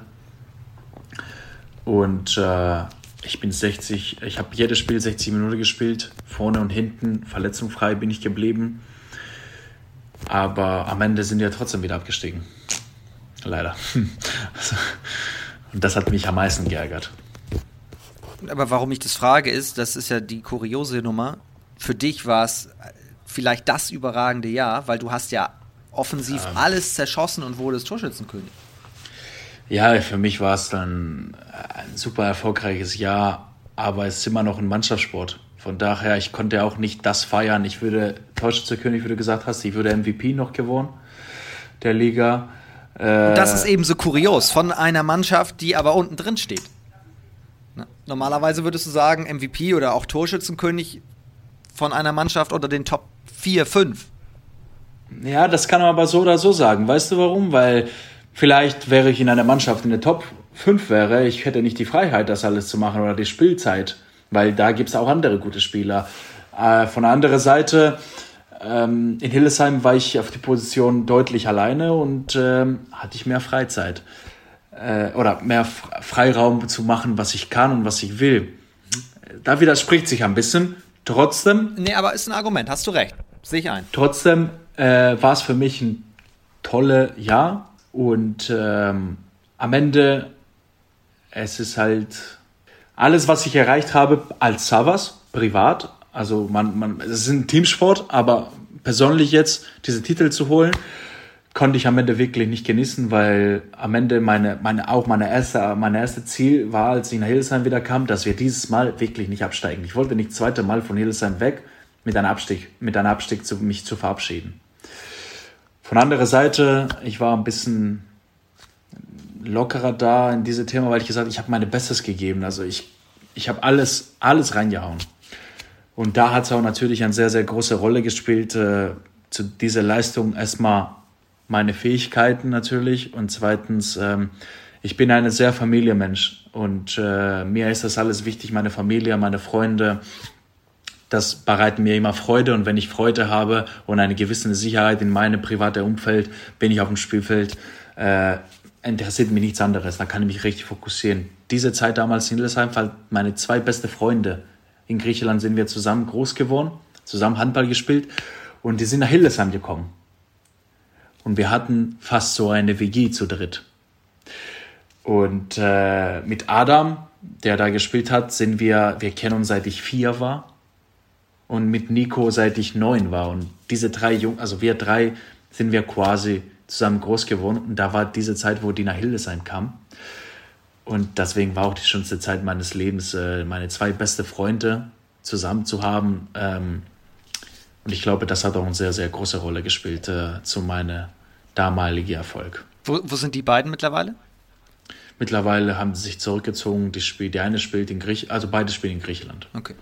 Und äh, ich bin 60, ich habe jedes Spiel 60 Minuten gespielt, vorne und hinten, verletzungsfrei bin ich geblieben. Aber am Ende sind wir trotzdem wieder abgestiegen. Leider. und das hat mich am meisten geärgert. Aber warum ich das frage, ist, das ist ja die kuriose Nummer. Für dich war es vielleicht das überragende Jahr, weil du hast ja offensiv ähm. alles zerschossen und wurdest Torschützenkönig. Ja, für mich war es dann ein super erfolgreiches Jahr, aber es ist immer noch ein Mannschaftssport. Von daher, ich konnte auch nicht das feiern. Ich würde Torschützenkönig, wie du gesagt hast, ich würde MVP noch gewonnen der Liga. Äh, das ist eben so kurios von einer Mannschaft, die aber unten drin steht. Normalerweise würdest du sagen, MVP oder auch Torschützenkönig von einer Mannschaft unter den Top 4, 5. Ja, das kann man aber so oder so sagen. Weißt du warum? Weil vielleicht wäre ich in einer Mannschaft in der Top 5 wäre, ich hätte nicht die Freiheit, das alles zu machen oder die Spielzeit, weil da gibt es auch andere gute Spieler. Äh, von der anderen Seite, ähm, in Hillesheim war ich auf die Position deutlich alleine und ähm, hatte ich mehr Freizeit äh, oder mehr Freiraum zu machen, was ich kann und was ich will. Da widerspricht sich ein bisschen. Trotzdem. Nee, aber ist ein Argument, hast du recht. Sehe ich ein. Trotzdem äh, war es für mich ein tolles Jahr und ähm, am Ende, es ist halt alles, was ich erreicht habe als Savas, privat. Also man, man, es ist ein Teamsport, aber persönlich jetzt diese Titel zu holen, konnte ich am Ende wirklich nicht genießen, weil am Ende meine, meine, auch meine erste, mein erste Ziel war, als ich nach Hildesheim wieder kam, dass wir dieses Mal wirklich nicht absteigen. Ich wollte nicht das zweite Mal von Hildesheim weg mit einem Abstieg, mit einem Abstieg zu, mich zu verabschieden. Von anderer Seite, ich war ein bisschen lockerer da in diese Thema, weil ich gesagt, ich habe meine Bestes gegeben. Also ich, ich habe alles, alles reingehauen. Und da hat es auch natürlich eine sehr, sehr große Rolle gespielt, äh, zu dieser Leistung erstmal meine Fähigkeiten natürlich und zweitens, ähm, ich bin ein sehr Familienmensch und äh, mir ist das alles wichtig, meine Familie, meine Freunde. Das bereitet mir immer Freude und wenn ich Freude habe und eine gewisse Sicherheit in meinem privaten Umfeld, bin ich auf dem Spielfeld, äh, interessiert mich nichts anderes. Da kann ich mich richtig fokussieren. Diese Zeit damals in Hildesheim, weil meine zwei beste Freunde in Griechenland sind wir zusammen groß geworden, zusammen Handball gespielt und die sind nach Hildesheim gekommen und wir hatten fast so eine WG zu dritt. Und äh, mit Adam, der da gespielt hat, sind wir, wir kennen uns seit ich vier war und mit Nico seit ich neun war. Und diese drei Jungen, also wir drei, sind wir quasi zusammen groß geworden. Und da war diese Zeit, wo Dina Hildesheim kam. Und deswegen war auch die schönste Zeit meines Lebens, äh, meine zwei beste Freunde zusammen zu haben. Ähm, und ich glaube, das hat auch eine sehr, sehr große Rolle gespielt äh, zu meiner damalige Erfolg. Wo, wo sind die beiden mittlerweile? Mittlerweile haben sie sich zurückgezogen. Die, Spiel, die eine spielt in Griechenland, also beide spielen in Griechenland. Okay.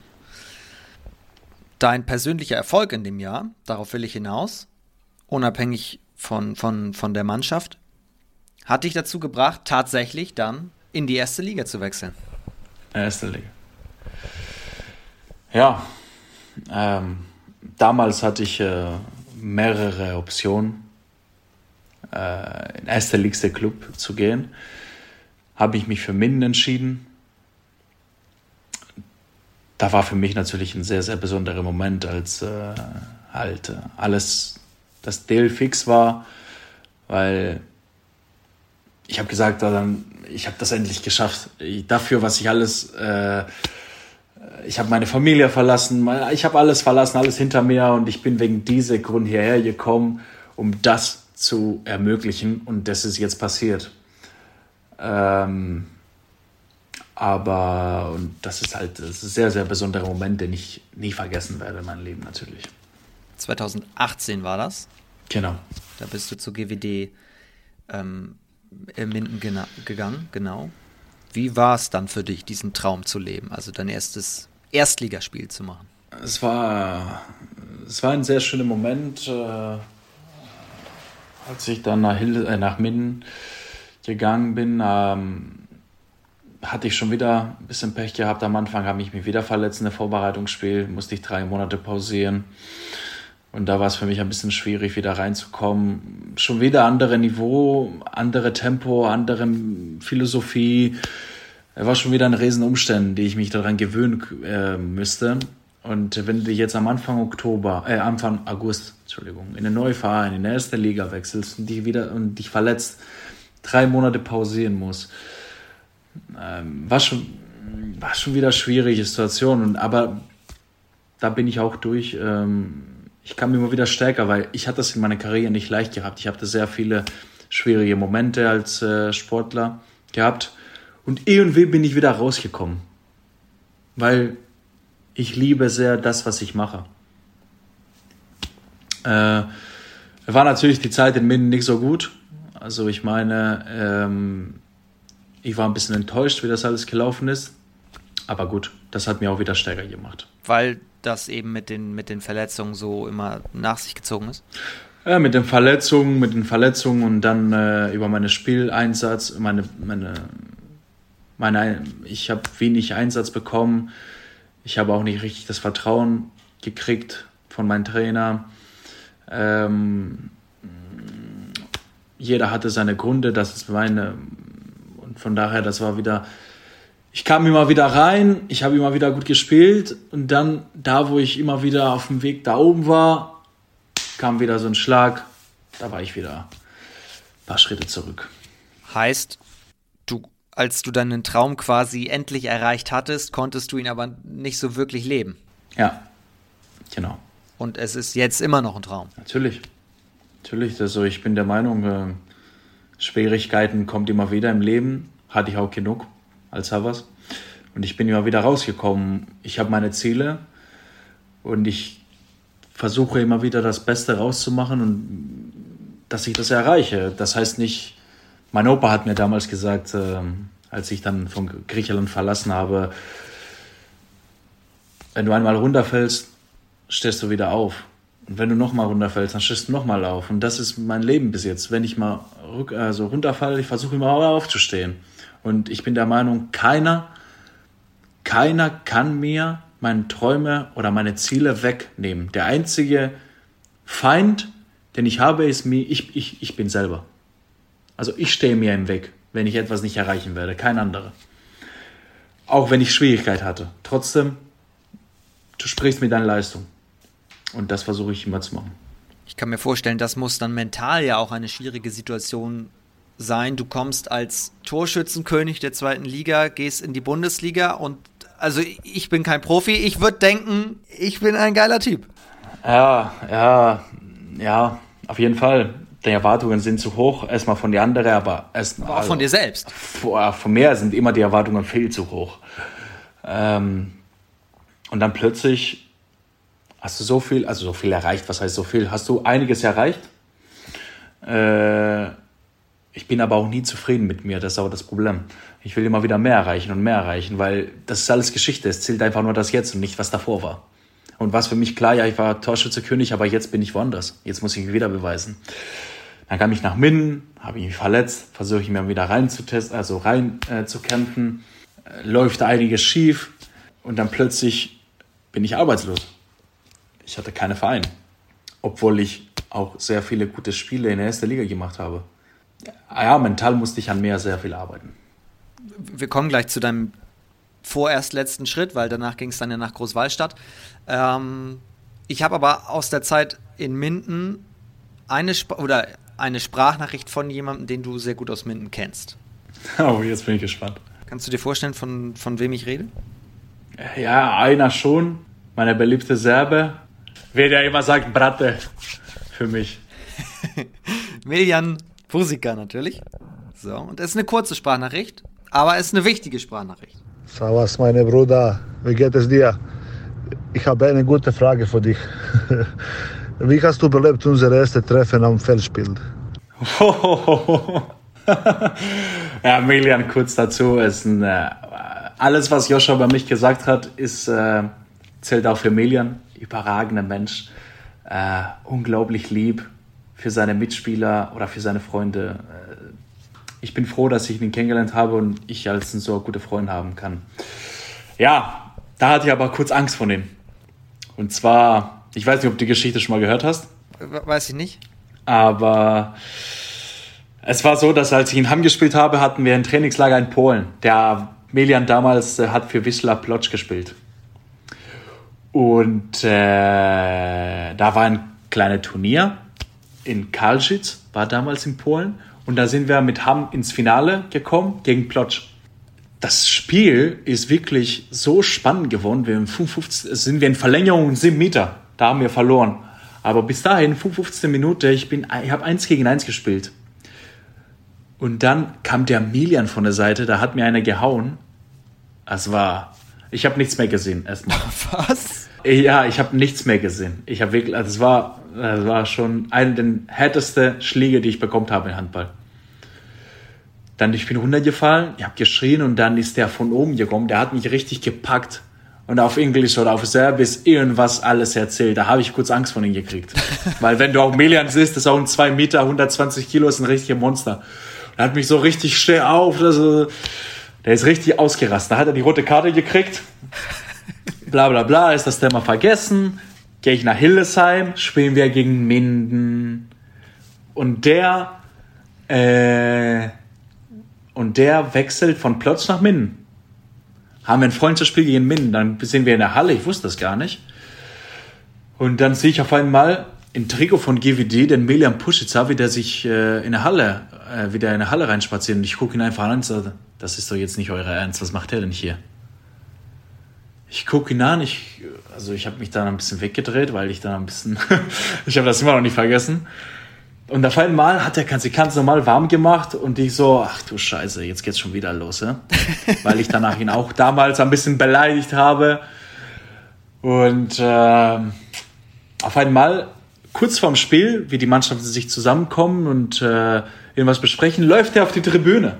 Dein persönlicher Erfolg in dem Jahr, darauf will ich hinaus, unabhängig von, von, von der Mannschaft, hat dich dazu gebracht, tatsächlich dann in die erste Liga zu wechseln. Erste Liga. Ja, ähm, damals hatte ich äh, mehrere Optionen äh, in erster liegste Club zu gehen, habe ich mich für Minden entschieden. Da war für mich natürlich ein sehr, sehr besonderer Moment, als äh, halt äh, alles das Deal fix war, weil ich habe gesagt, dann, ich habe das endlich geschafft. Ich, dafür, was ich alles, äh, ich habe meine Familie verlassen, ich habe alles verlassen, alles hinter mir und ich bin wegen diesem Grund hierher gekommen, um das zu ermöglichen und das ist jetzt passiert. Ähm, aber und das ist halt das ist ein sehr, sehr besonderer Moment, den ich nie vergessen werde in meinem Leben natürlich. 2018 war das? Genau. Da bist du zu GWD ähm, in Minden gegangen, genau. Wie war es dann für dich, diesen Traum zu leben, also dein erstes Erstligaspiel zu machen? Es war, es war ein sehr schöner Moment, äh, als ich dann nach, Hilde, äh, nach Minden gegangen bin. Ähm, hatte ich schon wieder ein bisschen Pech gehabt. Am Anfang habe ich mich wieder verletzt in der Vorbereitungsspiel, musste ich drei Monate pausieren. Und da war es für mich ein bisschen schwierig, wieder reinzukommen. Schon wieder andere Niveau, andere Tempo, andere Philosophie. Er war schon wieder ein Riesenumständen, die ich mich daran gewöhnen äh, müsste. Und wenn du jetzt am Anfang Oktober, äh, Anfang August, Entschuldigung, in neuen Verein, in der erste Liga wechselst und dich wieder und dich verletzt, drei Monate pausieren musst, ähm, war schon, war schon wieder schwierige Situation. Und, aber da bin ich auch durch. Ähm, ich kam immer wieder stärker, weil ich hatte das in meiner Karriere nicht leicht gehabt. Ich hatte sehr viele schwierige Momente als äh, Sportler gehabt. Und irgendwie bin ich wieder rausgekommen. Weil ich liebe sehr das, was ich mache. Äh, war natürlich die Zeit in Minden nicht so gut. Also ich meine, ähm, ich war ein bisschen enttäuscht, wie das alles gelaufen ist. Aber gut, das hat mir auch wieder stärker gemacht. Weil das eben mit den, mit den Verletzungen so immer nach sich gezogen ist? Ja, mit den Verletzungen, mit den Verletzungen und dann äh, über meine Spieleinsatz, meine, meine, meine, ich habe wenig Einsatz bekommen. Ich habe auch nicht richtig das Vertrauen gekriegt von meinem Trainer. Ähm, jeder hatte seine Gründe, das ist meine, und von daher, das war wieder, ich kam immer wieder rein, ich habe immer wieder gut gespielt und dann da, wo ich immer wieder auf dem Weg da oben war, kam wieder so ein Schlag, da war ich wieder ein paar Schritte zurück. Heißt, als du deinen Traum quasi endlich erreicht hattest, konntest du ihn aber nicht so wirklich leben. Ja, genau. Und es ist jetzt immer noch ein Traum. Natürlich. Natürlich, also ich bin der Meinung, äh, Schwierigkeiten kommt immer wieder im Leben. Hatte ich auch genug als Havas. Und ich bin immer wieder rausgekommen. Ich habe meine Ziele und ich versuche immer wieder das Beste rauszumachen und dass ich das erreiche. Das heißt nicht, mein Opa hat mir damals gesagt, äh, als ich dann von Griechenland verlassen habe, wenn du einmal runterfällst, stehst du wieder auf. Und wenn du nochmal runterfällst, dann stehst du nochmal auf. Und das ist mein Leben bis jetzt. Wenn ich mal rück, also runterfalle, ich versuche immer aufzustehen. Und ich bin der Meinung, keiner, keiner kann mir meine Träume oder meine Ziele wegnehmen. Der einzige Feind, den ich habe, ist mir, ich, ich, ich bin selber. Also ich stehe mir im Weg, wenn ich etwas nicht erreichen werde, kein anderer. Auch wenn ich Schwierigkeit hatte. Trotzdem, du sprichst mit deiner Leistung. Und das versuche ich immer zu machen. Ich kann mir vorstellen, das muss dann mental ja auch eine schwierige Situation sein. Du kommst als Torschützenkönig der zweiten Liga, gehst in die Bundesliga und also ich bin kein Profi, ich würde denken, ich bin ein geiler Typ. Ja, ja, ja, auf jeden Fall. Die Erwartungen sind zu hoch, erstmal von den anderen, aber erst auch also, von dir selbst. Von, von mir sind immer die Erwartungen viel zu hoch. Ähm, und dann plötzlich hast du so viel, also so viel erreicht, was heißt so viel? Hast du einiges erreicht? Äh, ich bin aber auch nie zufrieden mit mir, das ist aber das Problem. Ich will immer wieder mehr erreichen und mehr erreichen, weil das ist alles Geschichte. Es zählt einfach nur das Jetzt und nicht, was davor war. Und was für mich klar, ja, ich war Torschützekönig, aber jetzt bin ich woanders. Jetzt muss ich mich wieder beweisen. Dann kam ich nach Minden, habe ich mich verletzt, versuche ich mir wieder rein zu testen, also rein äh, zu kämpfen. Äh, läuft einiges schief und dann plötzlich bin ich arbeitslos ich hatte keine Vereine. Obwohl ich auch sehr viele gute Spiele in der ersten Liga gemacht habe. Ja, mental musste ich an mir sehr viel arbeiten. Wir kommen gleich zu deinem vorerst letzten Schritt, weil danach ging es dann ja nach Großwallstadt. Ähm, ich habe aber aus der Zeit in Minden eine, Sp oder eine Sprachnachricht von jemandem, den du sehr gut aus Minden kennst. Oh, jetzt bin ich gespannt. Kannst du dir vorstellen, von, von wem ich rede? Ja, einer schon. Meine beliebte Serbe, wer ja immer sagt, Bratte für mich. Miljan Pusika natürlich. So, und es ist eine kurze Sprachnachricht, aber es ist eine wichtige Sprachnachricht. Servus, meine Bruder, wie geht es dir? Ich habe eine gute Frage für dich. Wie hast du überlebt unser erstes Treffen am Feldspiel? ja, Milian, kurz dazu, ist ein, äh, alles, was Joscha über mich gesagt hat, ist, äh, zählt auch für Milian. Überragender Mensch, äh, unglaublich lieb für seine Mitspieler oder für seine Freunde. Äh, ich bin froh, dass ich ihn kennengelernt habe und ich als so gute Freund haben kann. Ja, da hatte ich aber kurz Angst vor ihm. Und zwar, ich weiß nicht, ob du die Geschichte schon mal gehört hast. Weiß ich nicht. Aber es war so, dass als ich in Hamm gespielt habe, hatten wir ein Trainingslager in Polen. Der Melian damals äh, hat für Wisla Plotsch gespielt. Und äh, da war ein kleines Turnier in Kalschitz, war damals in Polen. Und da sind wir mit Hamm ins Finale gekommen gegen Plotsch. Das Spiel ist wirklich so spannend geworden. Wir 55, sind wir in Verlängerung 7 Meter. Da haben wir verloren. Aber bis dahin, 55 Minuten, ich, ich habe 1 gegen 1 gespielt. Und dann kam der Milian von der Seite, da hat mir einer gehauen. Es war, ich habe nichts mehr gesehen erstmal. Was? Ja, ich habe nichts mehr gesehen. Ich habe wirklich, also es war, es war schon einer der härtesten Schläge, die ich bekommen habe im Handball. Dann ich bin runtergefallen, ich habe geschrien und dann ist der von oben gekommen, der hat mich richtig gepackt und auf Englisch oder auf Serbisch irgendwas alles erzählt. Da habe ich kurz Angst von ihm gekriegt. Weil wenn du auch Melian siehst, das ist auch ein 2 Meter, 120 Kilo, ist ein richtiger Monster. Er hat mich so richtig steh auf, also, der ist richtig ausgerastet. Da hat er die rote Karte gekriegt. Bla bla bla, ist das Thema vergessen. Gehe ich nach Hildesheim, spielen wir gegen Minden. Und der, äh, und der wechselt von Plotz nach Minden. Haben wir ein Freundschaftsspiel gegen Minden, dann sind wir in der Halle, ich wusste das gar nicht. Und dann sehe ich auf einmal im Trikot von GWD den Melian Puschitzer, wie der sich äh, in der Halle, äh, wieder in der Halle reinspaziert. Und ich gucke ihn einfach an und sage, das ist doch jetzt nicht euer Ernst, was macht der denn hier? Ich gucke ihn an, ich, also ich habe mich dann ein bisschen weggedreht, weil ich dann ein bisschen, ich habe das immer noch nicht vergessen. Und auf einmal hat er sich ganz normal warm gemacht und ich so, ach du Scheiße, jetzt geht's schon wieder los, ja? weil ich danach ihn auch damals ein bisschen beleidigt habe. Und äh, auf einmal kurz vorm Spiel, wie die Mannschaften sich zusammenkommen und äh, irgendwas besprechen, läuft er auf die Tribüne.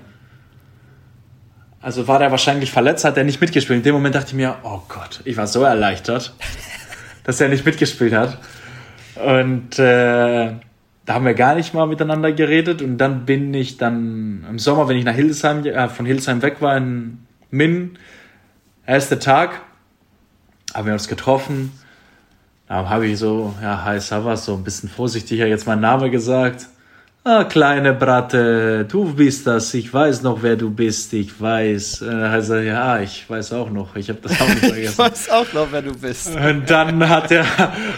Also war der wahrscheinlich verletzt, hat er nicht mitgespielt. In dem Moment dachte ich mir, oh Gott, ich war so erleichtert, dass er nicht mitgespielt hat. Und äh, da haben wir gar nicht mal miteinander geredet. Und dann bin ich dann im Sommer, wenn ich nach Hildesheim, äh, von Hildesheim weg war, in Min, erster Tag, haben wir uns getroffen da habe ich so, ja, hi Savas, so ein bisschen vorsichtiger jetzt meinen Namen gesagt. Ah, kleine Bratte, du bist das, ich weiß noch, wer du bist, ich weiß. Also, ja, ich weiß auch noch, ich habe das auch nicht vergessen. ich weiß auch noch, wer du bist. Und dann hat er,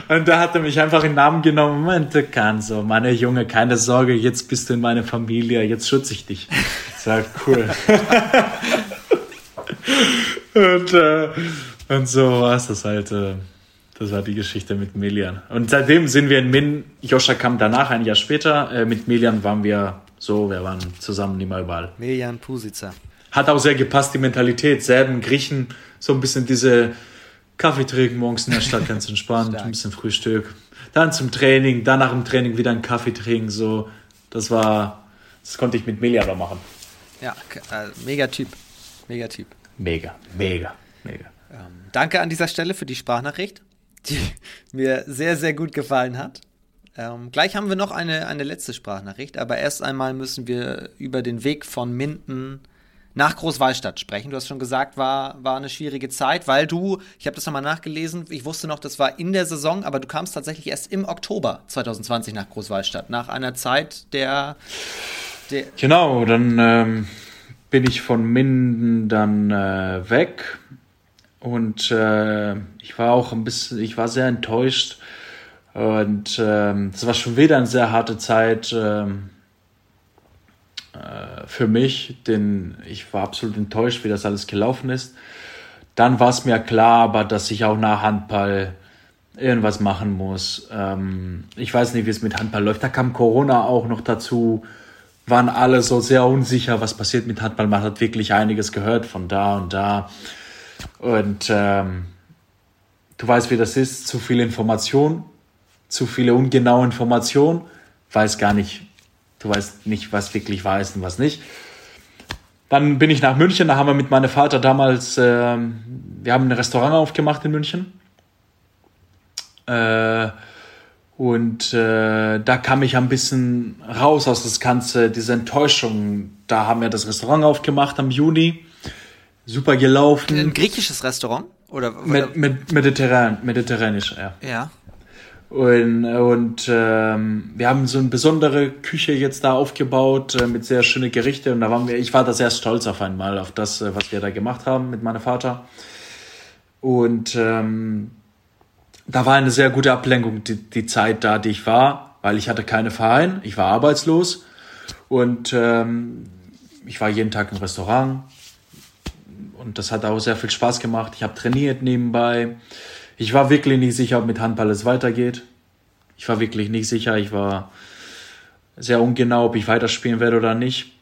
und da hat er mich einfach in den Namen genommen, meinte, kann so, meine Junge, keine Sorge, jetzt bist du in meiner Familie, jetzt schütze ich dich. Ich sag, cool. und, äh, und so war es das halt. Äh, das war die Geschichte mit Melian. Und seitdem sind wir in Min. Joscha kam danach, ein Jahr später. Äh, mit Melian waren wir so, wir waren zusammen immer überall. Melian Pusica. Hat auch sehr gepasst, die Mentalität. Serben, Griechen, so ein bisschen diese Kaffee trinken morgens in der Stadt, ganz entspannt, ein bisschen Frühstück. Dann zum Training, dann nach dem Training wieder einen Kaffee trinken, so. Das war, das konnte ich mit Melian auch machen. Ja, äh, mega Typ. Mega Typ. Mega, mega, mega. Ähm, danke an dieser Stelle für die Sprachnachricht die mir sehr, sehr gut gefallen hat. Ähm, gleich haben wir noch eine, eine letzte Sprachnachricht, aber erst einmal müssen wir über den Weg von Minden nach Großwallstadt sprechen. Du hast schon gesagt, war, war eine schwierige Zeit, weil du, ich habe das nochmal nachgelesen, ich wusste noch, das war in der Saison, aber du kamst tatsächlich erst im Oktober 2020 nach Großwallstadt, nach einer Zeit der. der genau, dann ähm, bin ich von Minden dann äh, weg und äh, ich war auch ein bisschen, ich war sehr enttäuscht. Und ähm, es war schon wieder eine sehr harte Zeit ähm, äh, für mich, denn ich war absolut enttäuscht, wie das alles gelaufen ist. Dann war es mir klar, aber dass ich auch nach Handball irgendwas machen muss. Ähm, ich weiß nicht, wie es mit Handball läuft. Da kam Corona auch noch dazu. Waren alle so sehr unsicher, was passiert mit Handball. Man hat wirklich einiges gehört von da und da. Und ähm, du weißt, wie das ist, zu viel Information zu viele ungenaue Informationen, weiß gar nicht, du weißt nicht, was wirklich wahr ist und was nicht. Dann bin ich nach München, da haben wir mit meinem Vater damals, äh, wir haben ein Restaurant aufgemacht in München. Äh, und äh, da kam ich ein bisschen raus aus das Ganze, diese Enttäuschung. Da haben wir das Restaurant aufgemacht am Juni. Super gelaufen. Ein griechisches Restaurant? Oder, oder? Med med mediterran, mediterranisch, ja. Ja. Und, und ähm, wir haben so eine besondere Küche jetzt da aufgebaut äh, mit sehr schönen Gerichten. Und da waren wir, ich war da sehr stolz auf einmal, auf das, äh, was wir da gemacht haben mit meinem Vater. Und ähm, da war eine sehr gute Ablenkung, die, die Zeit da, die ich war, weil ich hatte keine Verein, ich war arbeitslos und ähm, ich war jeden Tag im Restaurant und das hat auch sehr viel Spaß gemacht. Ich habe trainiert nebenbei. Ich war wirklich nicht sicher, ob mit Handball es weitergeht. Ich war wirklich nicht sicher. Ich war sehr ungenau, ob ich weiterspielen werde oder nicht.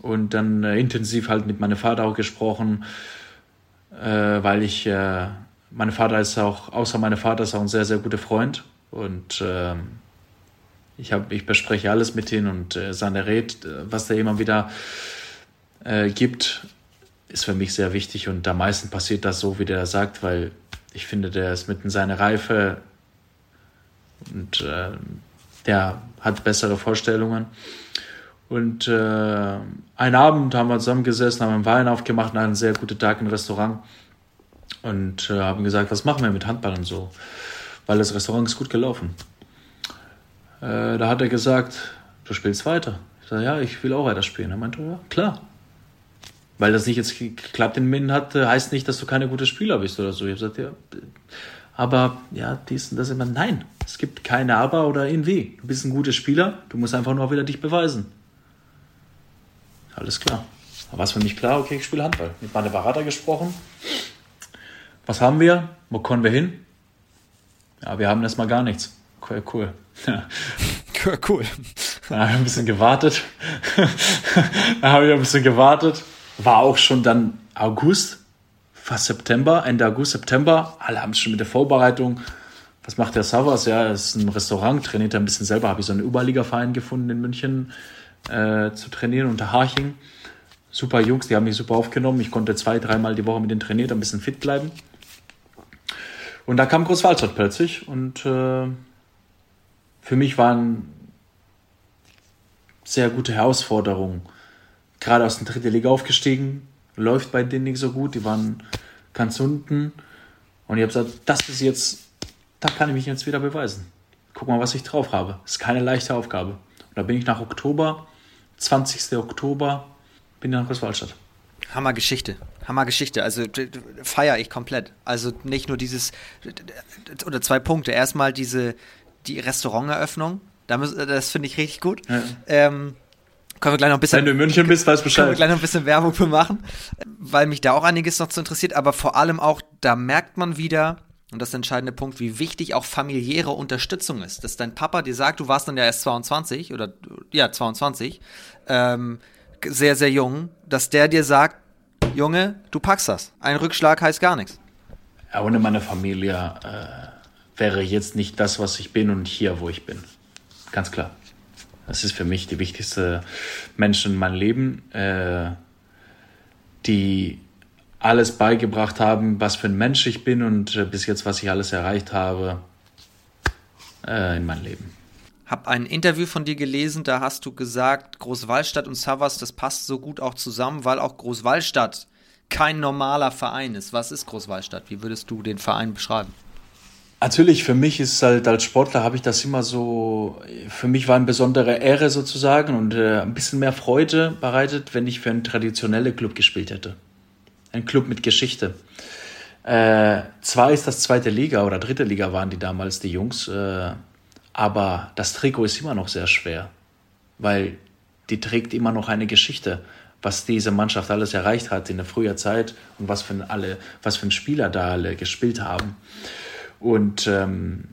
Und dann äh, intensiv halt mit meinem Vater auch gesprochen, äh, weil ich äh, mein Vater ist auch, außer meinem Vater ist auch ein sehr, sehr guter Freund. Und ähm, ich, hab, ich bespreche alles mit ihm und äh, seine Rede, äh, was er immer wieder äh, gibt, ist für mich sehr wichtig. Und am meisten passiert das so, wie der sagt, weil ich finde, der ist mitten in seiner Reife und äh, der hat bessere Vorstellungen. Und äh, einen Abend haben wir zusammengesessen, haben einen Wein aufgemacht und einen sehr guten Tag im Restaurant und äh, haben gesagt, was machen wir mit Handball und so, weil das Restaurant ist gut gelaufen. Äh, da hat er gesagt, du spielst weiter. Ich sage, ja, ich will auch weiter spielen. Er meinte, ja, klar. Weil das nicht jetzt geklappt in Minden hat, heißt nicht, dass du keine gute Spieler bist oder so. Ich habe gesagt, ja, aber ja, dies und das immer. Nein, es gibt keine Aber oder irgendwie. Du bist ein guter Spieler, du musst einfach nur wieder dich beweisen. Alles klar. Da war es für mich klar, okay, ich spiele Handball. Mit meinem Berater gesprochen. Was haben wir? Wo kommen wir hin? Ja, wir haben erstmal gar nichts. Cool, cool. cool. cool. Da habe ich ein bisschen gewartet. da habe ich ein bisschen gewartet. War auch schon dann August, fast September, Ende August, September. Alle haben es schon mit der Vorbereitung. Was macht der Savas? Ja, er ist ein Restaurant, trainiert er ein bisschen selber. Habe ich so einen Oberliga-Verein gefunden in München äh, zu trainieren unter Harching. Super Jungs, die haben mich super aufgenommen. Ich konnte zwei, dreimal die Woche mit denen trainieren, ein bisschen fit bleiben. Und da kam Großwaldstadt plötzlich und äh, für mich waren sehr gute Herausforderungen. Gerade aus der dritten Liga aufgestiegen, läuft bei denen nicht so gut, die waren ganz unten. Und ich habe gesagt, das ist jetzt, da kann ich mich jetzt wieder beweisen. Guck mal, was ich drauf habe. Ist keine leichte Aufgabe. Und da bin ich nach Oktober, 20. Oktober, bin ich nach Großwaldstadt. Hammer Geschichte. Hammer Geschichte. Also feiere ich komplett. Also nicht nur dieses oder zwei Punkte. Erstmal diese die Restauranteröffnung. Das finde ich richtig gut. Ja. Ähm, können wir gleich noch ein bisschen. Wenn du in München bist, weißt Bescheid. Können wir gleich noch ein bisschen Werbung für machen, weil mich da auch einiges noch zu interessiert. Aber vor allem auch, da merkt man wieder, und das ist der entscheidende Punkt, wie wichtig auch familiäre Unterstützung ist. Dass dein Papa dir sagt, du warst dann ja erst 22 oder ja 22, ähm, sehr sehr jung, dass der dir sagt, Junge, du packst das. Ein Rückschlag heißt gar nichts. Ja, ohne meine Familie äh, wäre jetzt nicht das, was ich bin und hier, wo ich bin. Ganz klar. Das ist für mich die wichtigste Menschen in meinem Leben, äh, die alles beigebracht haben, was für ein Mensch ich bin und äh, bis jetzt, was ich alles erreicht habe äh, in meinem Leben habe ein Interview von dir gelesen, da hast du gesagt, Großwallstadt und Savas, das passt so gut auch zusammen, weil auch Großwallstadt kein normaler Verein ist. Was ist Großwallstadt? Wie würdest du den Verein beschreiben? Natürlich, für mich ist halt als Sportler habe ich das immer so, für mich war eine besondere Ehre sozusagen und äh, ein bisschen mehr Freude bereitet, wenn ich für einen traditionellen Club gespielt hätte. Ein Club mit Geschichte. Äh, zwar ist das zweite Liga oder dritte Liga waren die damals, die Jungs, äh, aber das Trikot ist immer noch sehr schwer, weil die trägt immer noch eine Geschichte, was diese Mannschaft alles erreicht hat in der früher Zeit und was für alle, was für Spieler da alle gespielt haben. Und ähm,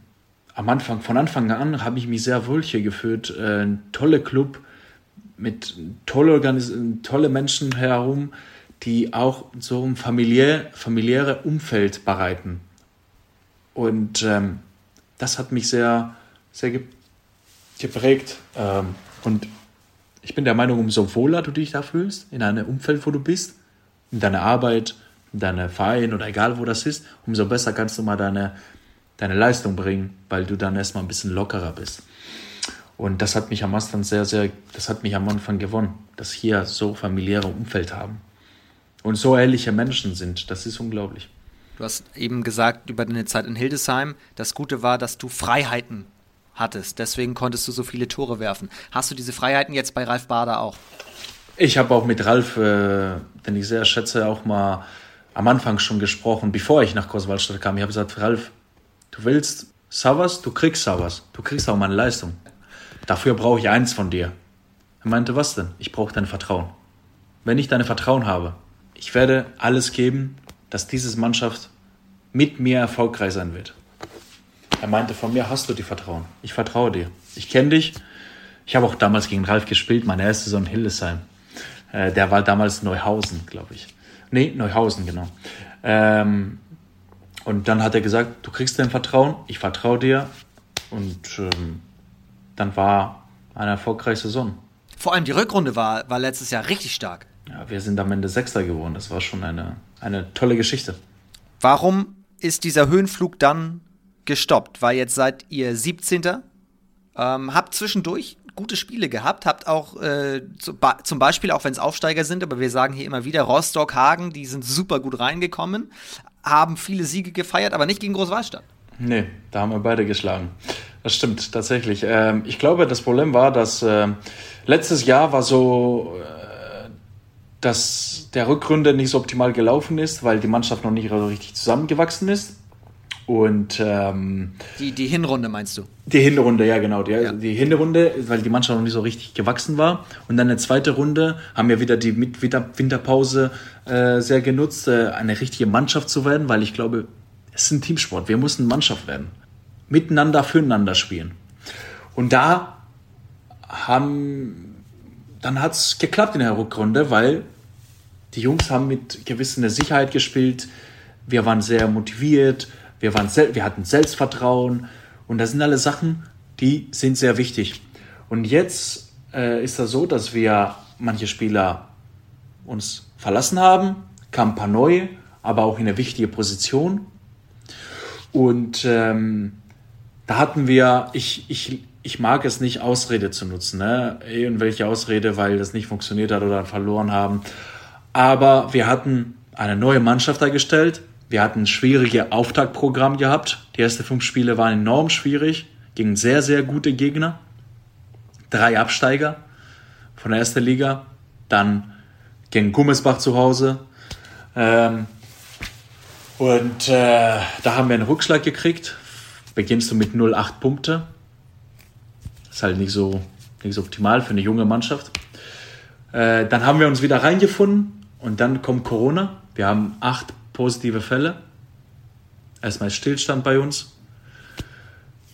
am Anfang, von Anfang an habe ich mich sehr wohl hier gefühlt. Äh, ein toller Club mit tolle, Organis tolle Menschen herum, die auch so ein familiär, familiäre Umfeld bereiten. Und ähm, das hat mich sehr sehr geprägt. Ähm, und ich bin der Meinung, umso wohler du dich da fühlst, in einem Umfeld, wo du bist, in deiner Arbeit, in deinem Verein oder egal wo das ist, umso besser kannst du mal deine, deine Leistung bringen, weil du dann erstmal ein bisschen lockerer bist. Und das hat mich am Anfang sehr, sehr, das hat mich am Anfang gewonnen, dass hier so familiäre Umfeld haben und so ehrliche Menschen sind. Das ist unglaublich. Du hast eben gesagt über deine Zeit in Hildesheim, das Gute war, dass du Freiheiten hattest. Deswegen konntest du so viele Tore werfen. Hast du diese Freiheiten jetzt bei Ralf Bader auch? Ich habe auch mit Ralf, äh, den ich sehr schätze, auch mal am Anfang schon gesprochen, bevor ich nach Großwaldstadt kam. Ich habe gesagt, Ralf, du willst Savas, du kriegst Savas. Du kriegst auch meine Leistung. Dafür brauche ich eins von dir. Er meinte, was denn? Ich brauche dein Vertrauen. Wenn ich dein Vertrauen habe, ich werde alles geben, dass diese Mannschaft mit mir erfolgreich sein wird. Er meinte, von mir hast du die Vertrauen. Ich vertraue dir. Ich kenne dich. Ich habe auch damals gegen Ralf gespielt, meine erste Saison in Hildesheim. Äh, der war damals Neuhausen, glaube ich. Nee, Neuhausen, genau. Ähm, und dann hat er gesagt, du kriegst dein Vertrauen, ich vertraue dir. Und ähm, dann war eine erfolgreiche Saison. Vor allem die Rückrunde war, war letztes Jahr richtig stark. Ja, wir sind am Ende Sechster geworden. Das war schon eine, eine tolle Geschichte. Warum ist dieser Höhenflug dann gestoppt? Weil jetzt seid ihr 17. Ähm, habt zwischendurch gute Spiele gehabt, habt auch äh, zum Beispiel, auch wenn es Aufsteiger sind, aber wir sagen hier immer wieder, Rostock, Hagen, die sind super gut reingekommen, haben viele Siege gefeiert, aber nicht gegen Großwallstadt. Nee, da haben wir beide geschlagen. Das stimmt, tatsächlich. Ähm, ich glaube, das Problem war, dass äh, letztes Jahr war so, äh, dass der Rückrunde nicht so optimal gelaufen ist, weil die Mannschaft noch nicht so richtig zusammengewachsen ist. Und ähm, die, die Hinrunde meinst du? Die Hinrunde, ja genau. Die, ja. die Hinrunde, weil die Mannschaft noch nicht so richtig gewachsen war. Und dann eine zweite Runde haben wir wieder die Winterpause äh, sehr genutzt, äh, eine richtige Mannschaft zu werden, weil ich glaube, es ist ein Teamsport. Wir müssen Mannschaft werden miteinander füreinander spielen. Und da haben, dann hat es geklappt in der Rückrunde, weil die Jungs haben mit gewisser Sicherheit gespielt. Wir waren sehr motiviert, wir, waren wir hatten Selbstvertrauen und das sind alle Sachen, die sind sehr wichtig. Und jetzt äh, ist das so, dass wir manche Spieler uns verlassen haben, kamen ein paar neue, aber auch in eine wichtige Position. Und ähm, da hatten wir, ich, ich, ich mag es nicht, Ausrede zu nutzen, ne? irgendwelche Ausrede, weil das nicht funktioniert hat oder verloren haben. Aber wir hatten eine neue Mannschaft dargestellt. Wir hatten ein schwieriges Auftaktprogramm gehabt. Die ersten fünf Spiele waren enorm schwierig, gegen sehr, sehr gute Gegner. Drei Absteiger von der ersten Liga. Dann gegen Gummesbach zu Hause. Ähm, und äh, da haben wir einen Rückschlag gekriegt beginnst du mit 0,8 Punkte. Ist halt nicht so, nicht so optimal für eine junge Mannschaft. Äh, dann haben wir uns wieder reingefunden und dann kommt Corona. Wir haben acht positive Fälle. Erstmal Stillstand bei uns.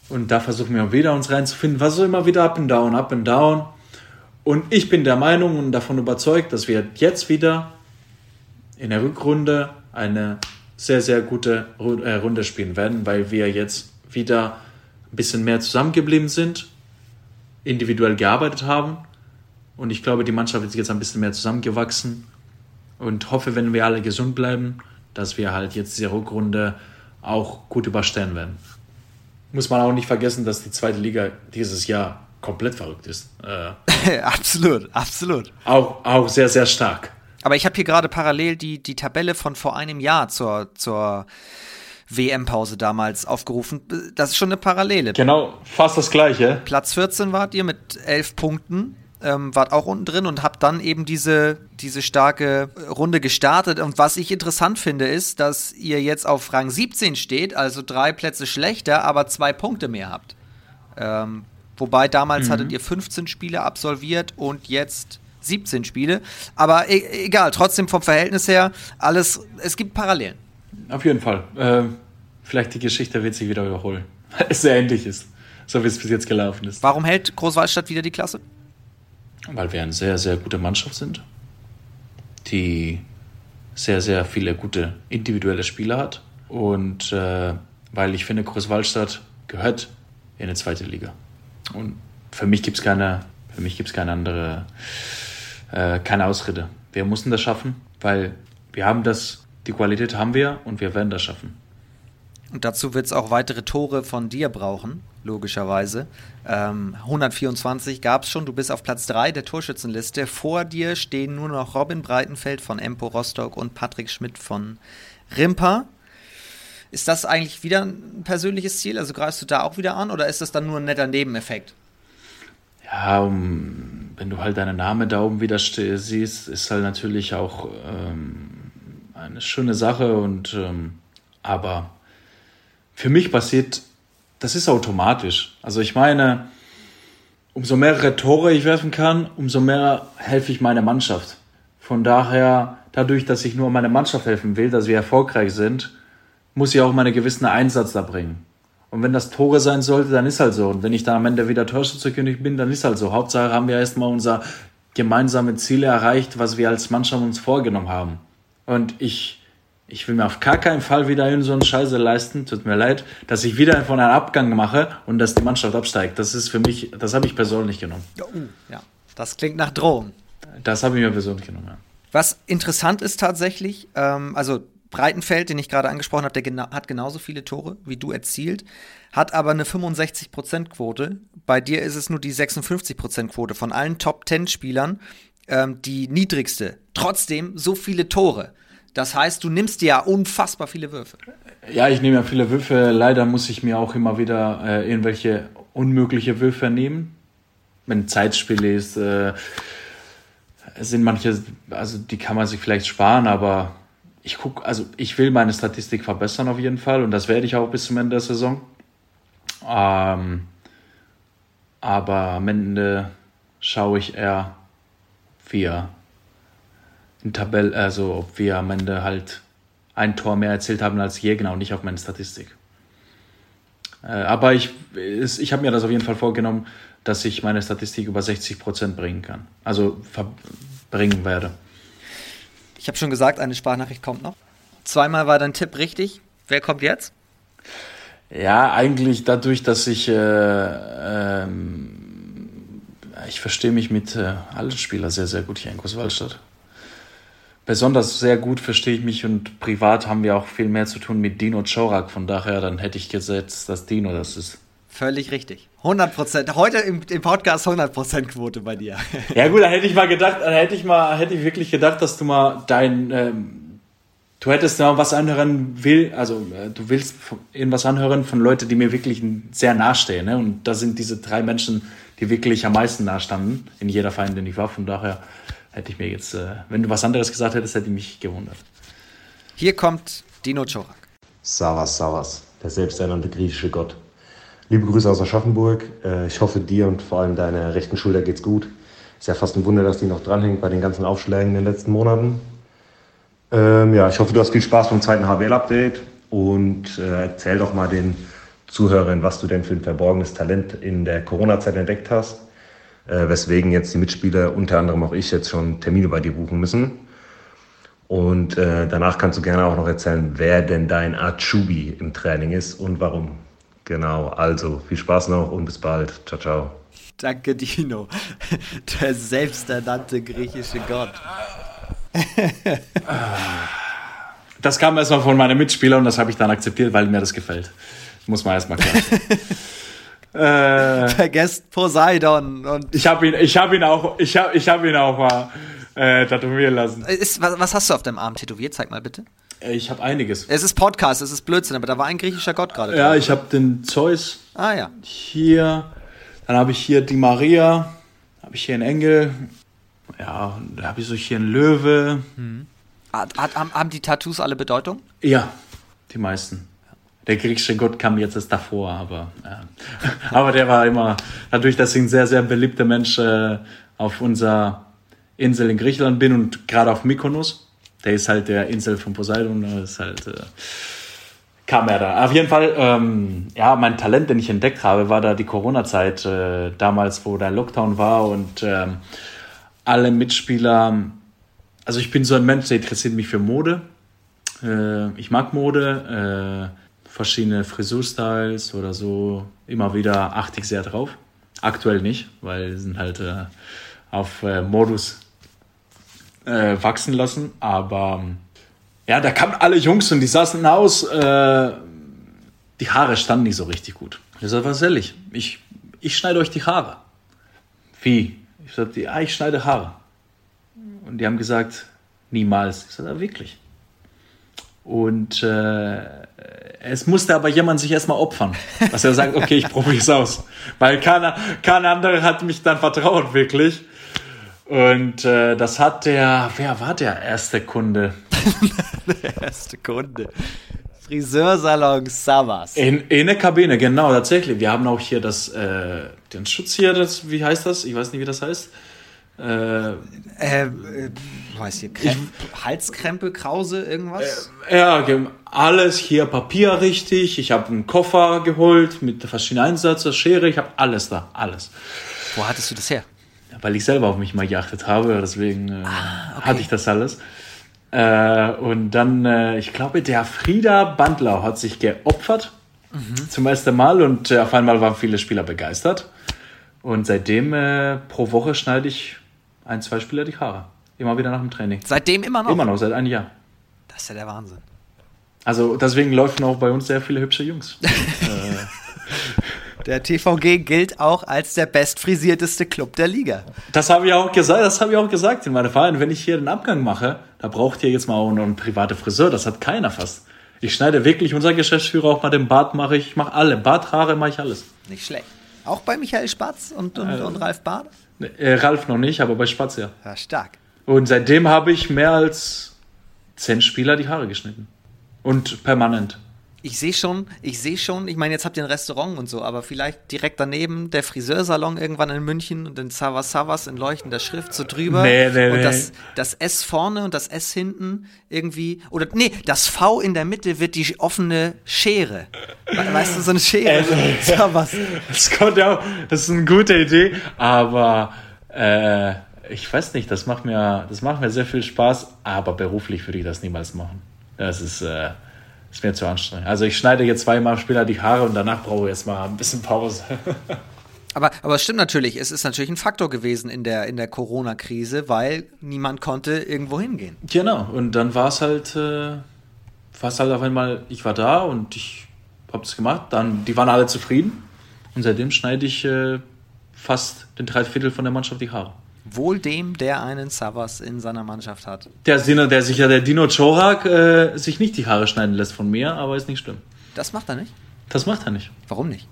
Und da versuchen wir wieder uns reinzufinden. Was so immer wieder up and down, up and down. Und ich bin der Meinung und davon überzeugt, dass wir jetzt wieder in der Rückrunde eine sehr, sehr gute äh, Runde spielen werden, weil wir jetzt wieder ein bisschen mehr zusammengeblieben sind, individuell gearbeitet haben. Und ich glaube, die Mannschaft ist jetzt ein bisschen mehr zusammengewachsen und hoffe, wenn wir alle gesund bleiben, dass wir halt jetzt die Rückrunde auch gut überstehen werden. Muss man auch nicht vergessen, dass die zweite Liga dieses Jahr komplett verrückt ist. Äh, absolut, absolut. Auch, auch sehr, sehr stark. Aber ich habe hier gerade parallel die, die Tabelle von vor einem Jahr zur, zur WM-Pause damals aufgerufen. Das ist schon eine Parallele. Genau, fast das gleiche. Platz 14 wart ihr mit elf Punkten. Ähm, wart auch unten drin und habt dann eben diese, diese starke Runde gestartet. Und was ich interessant finde, ist, dass ihr jetzt auf Rang 17 steht, also drei Plätze schlechter, aber zwei Punkte mehr habt. Ähm, wobei damals mhm. hattet ihr 15 Spiele absolviert und jetzt 17 Spiele. Aber e egal, trotzdem vom Verhältnis her, alles, es gibt Parallelen. Auf jeden Fall. Äh, vielleicht die Geschichte wird sich wieder überholen. es sehr ähnlich ist, so wie es bis jetzt gelaufen ist. Warum hält Großwaldstadt wieder die Klasse? Weil wir eine sehr, sehr gute Mannschaft sind, die sehr, sehr viele gute individuelle Spieler hat. Und äh, weil ich finde, Großwaldstadt gehört in der zweiten Liga. Und für mich gibt es keine, für mich gibt's keine andere, äh, keine Ausrede. Wir mussten das schaffen, weil wir haben das, die Qualität haben wir und wir werden das schaffen. Und dazu wird es auch weitere Tore von dir brauchen, logischerweise. Ähm, 124 gab es schon, du bist auf Platz 3 der Torschützenliste. Vor dir stehen nur noch Robin Breitenfeld von Empo Rostock und Patrick Schmidt von Rimpa. Ist das eigentlich wieder ein persönliches Ziel? Also greifst du da auch wieder an oder ist das dann nur ein netter Nebeneffekt? Ja, um, wenn du halt deinen Namen da oben wieder siehst, ist halt natürlich auch ähm, eine schöne Sache und ähm, aber für mich passiert, das ist automatisch. Also ich meine, umso mehrere Tore ich werfen kann, umso mehr helfe ich meiner Mannschaft. Von daher, dadurch, dass ich nur meiner Mannschaft helfen will, dass wir erfolgreich sind, muss ich auch meinen gewissen Einsatz da bringen. Und wenn das Tore sein sollte, dann ist halt so. Und wenn ich dann am Ende wieder Torschützenkönig bin, dann ist halt so. Hauptsache haben wir erstmal unser gemeinsame Ziele erreicht, was wir als Mannschaft uns vorgenommen haben. Und ich, ich will mir auf gar keinen Fall wieder in so eine Scheiße leisten, tut mir leid, dass ich wieder von einem Abgang mache und dass die Mannschaft absteigt. Das ist für mich, das habe ich persönlich genommen. Ja, das klingt nach Drohung. Das habe ich mir persönlich genommen, ja. Was interessant ist tatsächlich, ähm, also Breitenfeld, den ich gerade angesprochen habe, der gena hat genauso viele Tore wie du erzielt, hat aber eine 65%-Quote. Bei dir ist es nur die 56%-Quote von allen Top-10-Spielern, ähm, die niedrigste. Trotzdem so viele Tore. Das heißt, du nimmst dir ja unfassbar viele Würfe. Ja, ich nehme ja viele Würfe. Leider muss ich mir auch immer wieder äh, irgendwelche unmögliche Würfe nehmen. Wenn Zeitspiel ist, äh, sind manche, also die kann man sich vielleicht sparen, aber ich gucke, also ich will meine Statistik verbessern auf jeden Fall und das werde ich auch bis zum Ende der Saison. Ähm, aber am Ende schaue ich eher, wir in Tabelle, also ob wir am Ende halt ein Tor mehr erzielt haben als je, genau, nicht auf meine Statistik. Äh, aber ich, ich habe mir das auf jeden Fall vorgenommen, dass ich meine Statistik über 60 Prozent bringen kann. Also verbringen werde. Ich habe schon gesagt, eine Sprachnachricht kommt noch. Zweimal war dein Tipp richtig. Wer kommt jetzt? Ja, eigentlich dadurch, dass ich äh, ähm, ich verstehe mich mit äh, allen Spielern sehr, sehr gut hier in Großwaldstadt. Besonders sehr gut verstehe ich mich und privat haben wir auch viel mehr zu tun mit Dino Chorak. Von daher, dann hätte ich gesetzt, dass Dino das ist. Völlig richtig. 100 Prozent. Heute im, im Podcast 100 Prozent Quote bei dir. Ja gut, da hätte ich mal gedacht, da hätte ich mal, hätte ich wirklich gedacht, dass du mal dein, ähm, du hättest mal was anhören will, also äh, du willst irgendwas anhören von Leuten, die mir wirklich sehr nahestehen, ne? Und da sind diese drei Menschen, die wirklich am meisten nahestanden in jeder Verein, den ich war. Von daher hätte ich mir jetzt, äh, wenn du was anderes gesagt hättest, hätte ich mich gewundert. Hier kommt Dino Chorak. Savas, Savas, der selbsternannte griechische Gott. Liebe Grüße aus Aschaffenburg. Äh, ich hoffe, dir und vor allem deiner rechten Schulter geht's gut. Ist ja fast ein Wunder, dass die noch dranhängt bei den ganzen Aufschlägen in den letzten Monaten. Ähm, ja, ich hoffe, du hast viel Spaß beim zweiten HWL-Update und äh, erzähl doch mal den Zuhörern, was du denn für ein verborgenes Talent in der Corona-Zeit entdeckt hast, äh, weswegen jetzt die Mitspieler, unter anderem auch ich, jetzt schon Termine bei dir buchen müssen. Und äh, danach kannst du gerne auch noch erzählen, wer denn dein Achubi im Training ist und warum. Genau, also viel Spaß noch und bis bald. Ciao, ciao. Danke, Dino. Der selbsternannte griechische Gott. Das kam erstmal von meinem Mitspieler und das habe ich dann akzeptiert, weil mir das gefällt. Muss man erstmal klar. äh, Vergesst Poseidon. Und ich habe ihn, ich habe ihn auch, ich habe, ich habe ihn auch mal äh, tätowieren lassen. Ist, was, was hast du auf deinem Arm tätowiert? Zeig mal bitte. Äh, ich habe einiges. Es ist Podcast, es ist Blödsinn, aber da war ein griechischer Gott gerade. Ja, ich habe den Zeus. Ah ja. Hier, dann habe ich hier die Maria, habe ich hier einen Engel. Ja, da habe ich so hier einen Löwe. Hm. Hat, hat, haben die Tattoos alle Bedeutung? Ja, die meisten. Der griechische Gott kam jetzt erst davor, aber, ja. aber der war immer, dadurch, dass ich ein sehr, sehr beliebter Mensch äh, auf unserer Insel in Griechenland bin und gerade auf Mykonos, der ist halt der Insel von Poseidon, ist halt, äh, kam er da. Auf jeden Fall, ähm, ja, mein Talent, den ich entdeckt habe, war da die Corona-Zeit, äh, damals, wo der Lockdown war und ähm, alle Mitspieler, also ich bin so ein Mensch, der interessiert mich für Mode. Äh, ich mag Mode. Verschiedene Frisurstyles oder so. Immer wieder achte ich sehr drauf. Aktuell nicht, weil sind halt äh, auf äh, Modus äh, wachsen lassen. Aber ja, da kamen alle Jungs und die saßen aus. Äh, die Haare standen nicht so richtig gut. Ich sagte, was soll ich? Ich, schneide euch die Haare. Wie? Ich sagte, ja, ich schneide Haare. Und die haben gesagt, niemals. Ich sagte, ja, wirklich. Und äh, es musste aber jemand sich erstmal opfern, dass er sagt, okay, ich probiere es aus. Weil keiner, kein anderer hat mich dann vertraut, wirklich. Und äh, das hat der, wer war der erste Kunde? der erste Kunde. Friseursalon Savas. In, in der Kabine, genau, tatsächlich. Wir haben auch hier das, äh, den Schutz hier, das, wie heißt das? Ich weiß nicht, wie das heißt. Äh, äh, weiß ich, Kremp Halskrempe, Krause, irgendwas? Äh, ja, alles hier, Papier richtig. Ich habe einen Koffer geholt mit verschiedenen Einsätzen, Schere, ich habe alles da, alles. Wo hattest du das her? Weil ich selber auf mich mal geachtet habe, deswegen äh, ah, okay. hatte ich das alles. Äh, und dann, äh, ich glaube, der Frieda Bandlau hat sich geopfert mhm. zum ersten Mal und äh, auf einmal waren viele Spieler begeistert. Und seitdem äh, pro Woche schneide ich ein, zwei Spieler die Haare. Immer wieder nach dem Training. Seitdem immer noch? Immer noch, seit einem Jahr. Das ist ja der Wahnsinn. Also deswegen laufen auch bei uns sehr viele hübsche Jungs. Äh, der TVG gilt auch als der bestfrisierteste Club der Liga. Das habe ich auch gesagt, das habe ich auch gesagt in meiner Verein. Wenn ich hier den Abgang mache, da braucht ihr jetzt mal auch noch einen privaten Friseur. Das hat keiner fast. Ich schneide wirklich unser Geschäftsführer auch mal den Bart mache ich, mache alle. Barthaare mache ich alles. Nicht schlecht. Auch bei Michael Spatz und, und, äh, und Ralf Bade? Äh, Ralf noch nicht, aber bei Spatz ja. Ja, stark. Und seitdem habe ich mehr als zehn Spieler die Haare geschnitten. Und permanent ich sehe schon, ich sehe schon, ich meine, jetzt habt ihr ein Restaurant und so, aber vielleicht direkt daneben der Friseursalon irgendwann in München und den Savas Savas in leuchtender Schrift so drüber. Nee, nee, und das, das S vorne und das S hinten irgendwie, oder nee, das V in der Mitte wird die offene Schere. Weißt du, so eine Schere. Äh, Savas. Das kommt auch, das ist eine gute Idee, aber äh, ich weiß nicht, das macht mir, das macht mir sehr viel Spaß, aber beruflich würde ich das niemals machen. Das ist, äh, ist mir zu anstrengend. Also ich schneide jetzt zweimal später die Haare und danach brauche ich jetzt mal ein bisschen Pause. aber, aber es stimmt natürlich, es ist natürlich ein Faktor gewesen in der, in der Corona-Krise, weil niemand konnte irgendwo hingehen. Genau, und dann war es halt, äh, war halt auf einmal, ich war da und ich habe es gemacht, dann, die waren alle zufrieden und seitdem schneide ich äh, fast den Dreiviertel von der Mannschaft die Haare. Wohl dem, der einen Savas in seiner Mannschaft hat. Der Sinne, der sich ja der Dino Chorak äh, sich nicht die Haare schneiden lässt von mir, aber ist nicht schlimm. Das macht er nicht? Das macht er nicht. Warum nicht?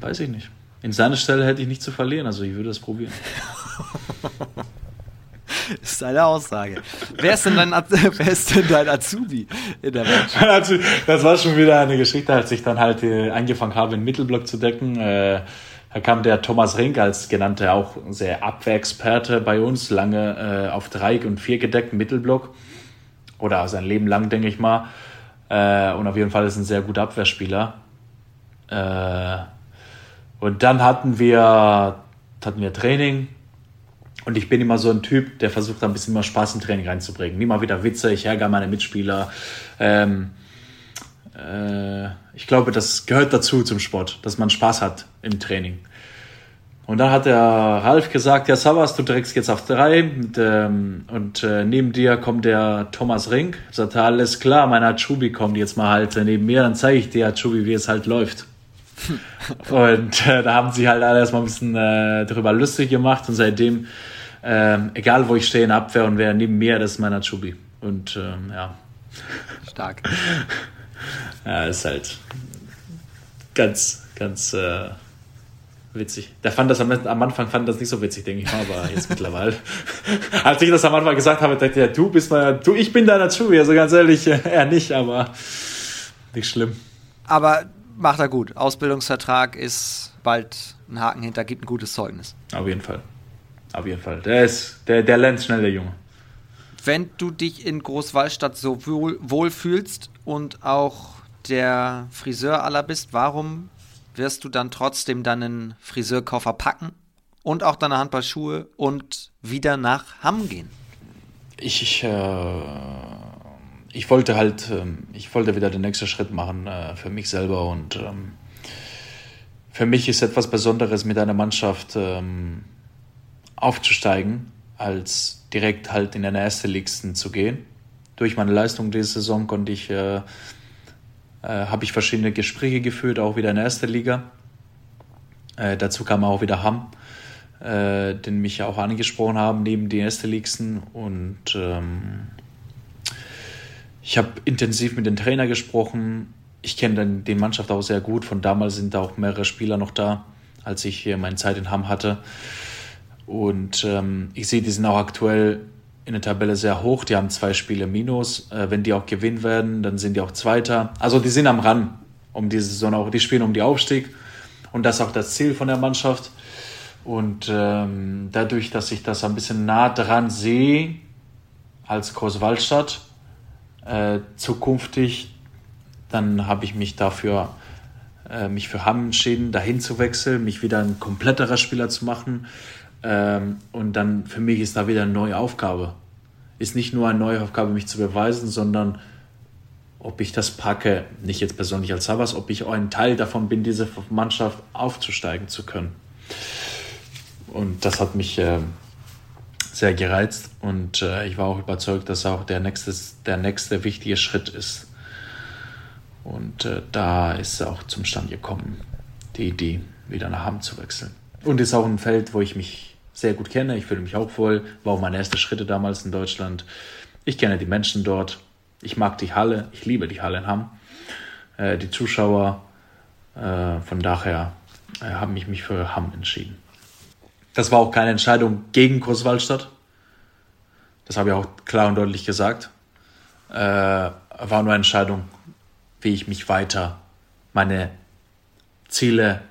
Weiß ich nicht. In seiner Stelle hätte ich nicht zu verlieren, also ich würde es probieren. ist deine Aussage. Wer ist denn dein, wer ist denn dein Azubi in der Mannschaft? Das war schon wieder eine Geschichte, als ich dann halt äh, angefangen habe, den Mittelblock zu decken. Äh, da kam der Thomas Rink als genannter auch sehr Abwehrexperte bei uns, lange äh, auf drei und vier gedeckten Mittelblock. Oder sein Leben lang, denke ich mal. Äh, und auf jeden Fall ist ein sehr guter Abwehrspieler. Äh, und dann hatten wir, hatten wir Training. Und ich bin immer so ein Typ, der versucht, ein bisschen mehr Spaß im Training reinzubringen. Immer wieder Witze, ich ärgere meine Mitspieler. Ähm, äh, ich glaube, das gehört dazu zum Sport, dass man Spaß hat im Training. Und dann hat der Ralf gesagt, ja Savas, du trägst jetzt auf drei und, ähm, und äh, neben dir kommt der Thomas Rink. Sagt alles klar, mein Achubi kommt jetzt mal halt neben mir, dann zeige ich dir Achubi, wie es halt läuft. und äh, da haben sie halt alle erstmal ein bisschen äh, darüber lustig gemacht und seitdem, äh, egal wo ich stehe in Abwehr und wer neben mir, das ist mein Achubi. Und ähm, ja. Stark. ja, ist halt ganz, ganz äh, witzig. Der fand das am, am, Anfang fand das nicht so witzig, denke ich mal, aber jetzt mittlerweile. Als ich das am Anfang gesagt habe, dachte ich, du bist mal, du, ich bin deiner Chewie, also ganz ehrlich, er nicht, aber nicht schlimm. Aber macht er gut. Ausbildungsvertrag ist bald ein Haken hinter, gibt ein gutes Zeugnis. Auf jeden Fall. Auf jeden Fall. Der ist, der, der lernt schnell, der Junge. Wenn du dich in Großwallstadt so wohl, wohl fühlst und auch der Friseur aller bist, warum wirst du dann trotzdem deinen Friseurkoffer packen und auch deine Handballschuhe und wieder nach Hamm gehen? Ich, ich, äh, ich wollte halt, ähm, ich wollte wieder den nächsten Schritt machen äh, für mich selber und ähm, für mich ist etwas Besonderes mit einer Mannschaft ähm, aufzusteigen, als direkt halt in den ersten Ligsten zu gehen. Durch meine Leistung diese Saison konnte ich, äh, habe ich verschiedene Gespräche geführt, auch wieder in der ersten Liga. Äh, dazu kam auch wieder Hamm, äh, den mich auch angesprochen haben, neben den ersten Ligsten und ähm, ich habe intensiv mit dem Trainer gesprochen. Ich kenne die Mannschaft auch sehr gut. Von damals sind da auch mehrere Spieler noch da, als ich hier meine Zeit in Hamm hatte. Und ähm, ich sehe, die sind auch aktuell in der Tabelle sehr hoch. Die haben zwei Spiele minus. Äh, wenn die auch gewinnen werden, dann sind die auch Zweiter. Also die sind am Ran um diese Saison auch. Die spielen um die Aufstieg. Und das ist auch das Ziel von der Mannschaft. Und ähm, dadurch, dass ich das ein bisschen nah dran sehe als Großwaldstadt, äh, zukünftig, dann habe ich mich dafür, äh, mich für Hamm entschieden, dahin zu wechseln, mich wieder ein kompletterer Spieler zu machen. Ähm, und dann für mich ist da wieder eine neue Aufgabe. Ist nicht nur eine neue Aufgabe, mich zu beweisen, sondern ob ich das packe, nicht jetzt persönlich als Savas, ob ich auch ein Teil davon bin, diese Mannschaft aufzusteigen zu können. Und das hat mich äh, sehr gereizt und äh, ich war auch überzeugt, dass auch der nächste, der nächste wichtige Schritt ist. Und äh, da ist auch zum Stand gekommen, die Idee, wieder nach Hamm zu wechseln. Und ist auch ein Feld, wo ich mich sehr gut kenne. Ich fühle mich auch wohl. War auch meine ersten Schritte damals in Deutschland. Ich kenne die Menschen dort. Ich mag die Halle. Ich liebe die Halle in Hamm. Äh, die Zuschauer. Äh, von daher äh, habe ich mich für Hamm entschieden. Das war auch keine Entscheidung gegen Großwaldstadt. Das habe ich auch klar und deutlich gesagt. Äh, war nur eine Entscheidung, wie ich mich weiter meine Ziele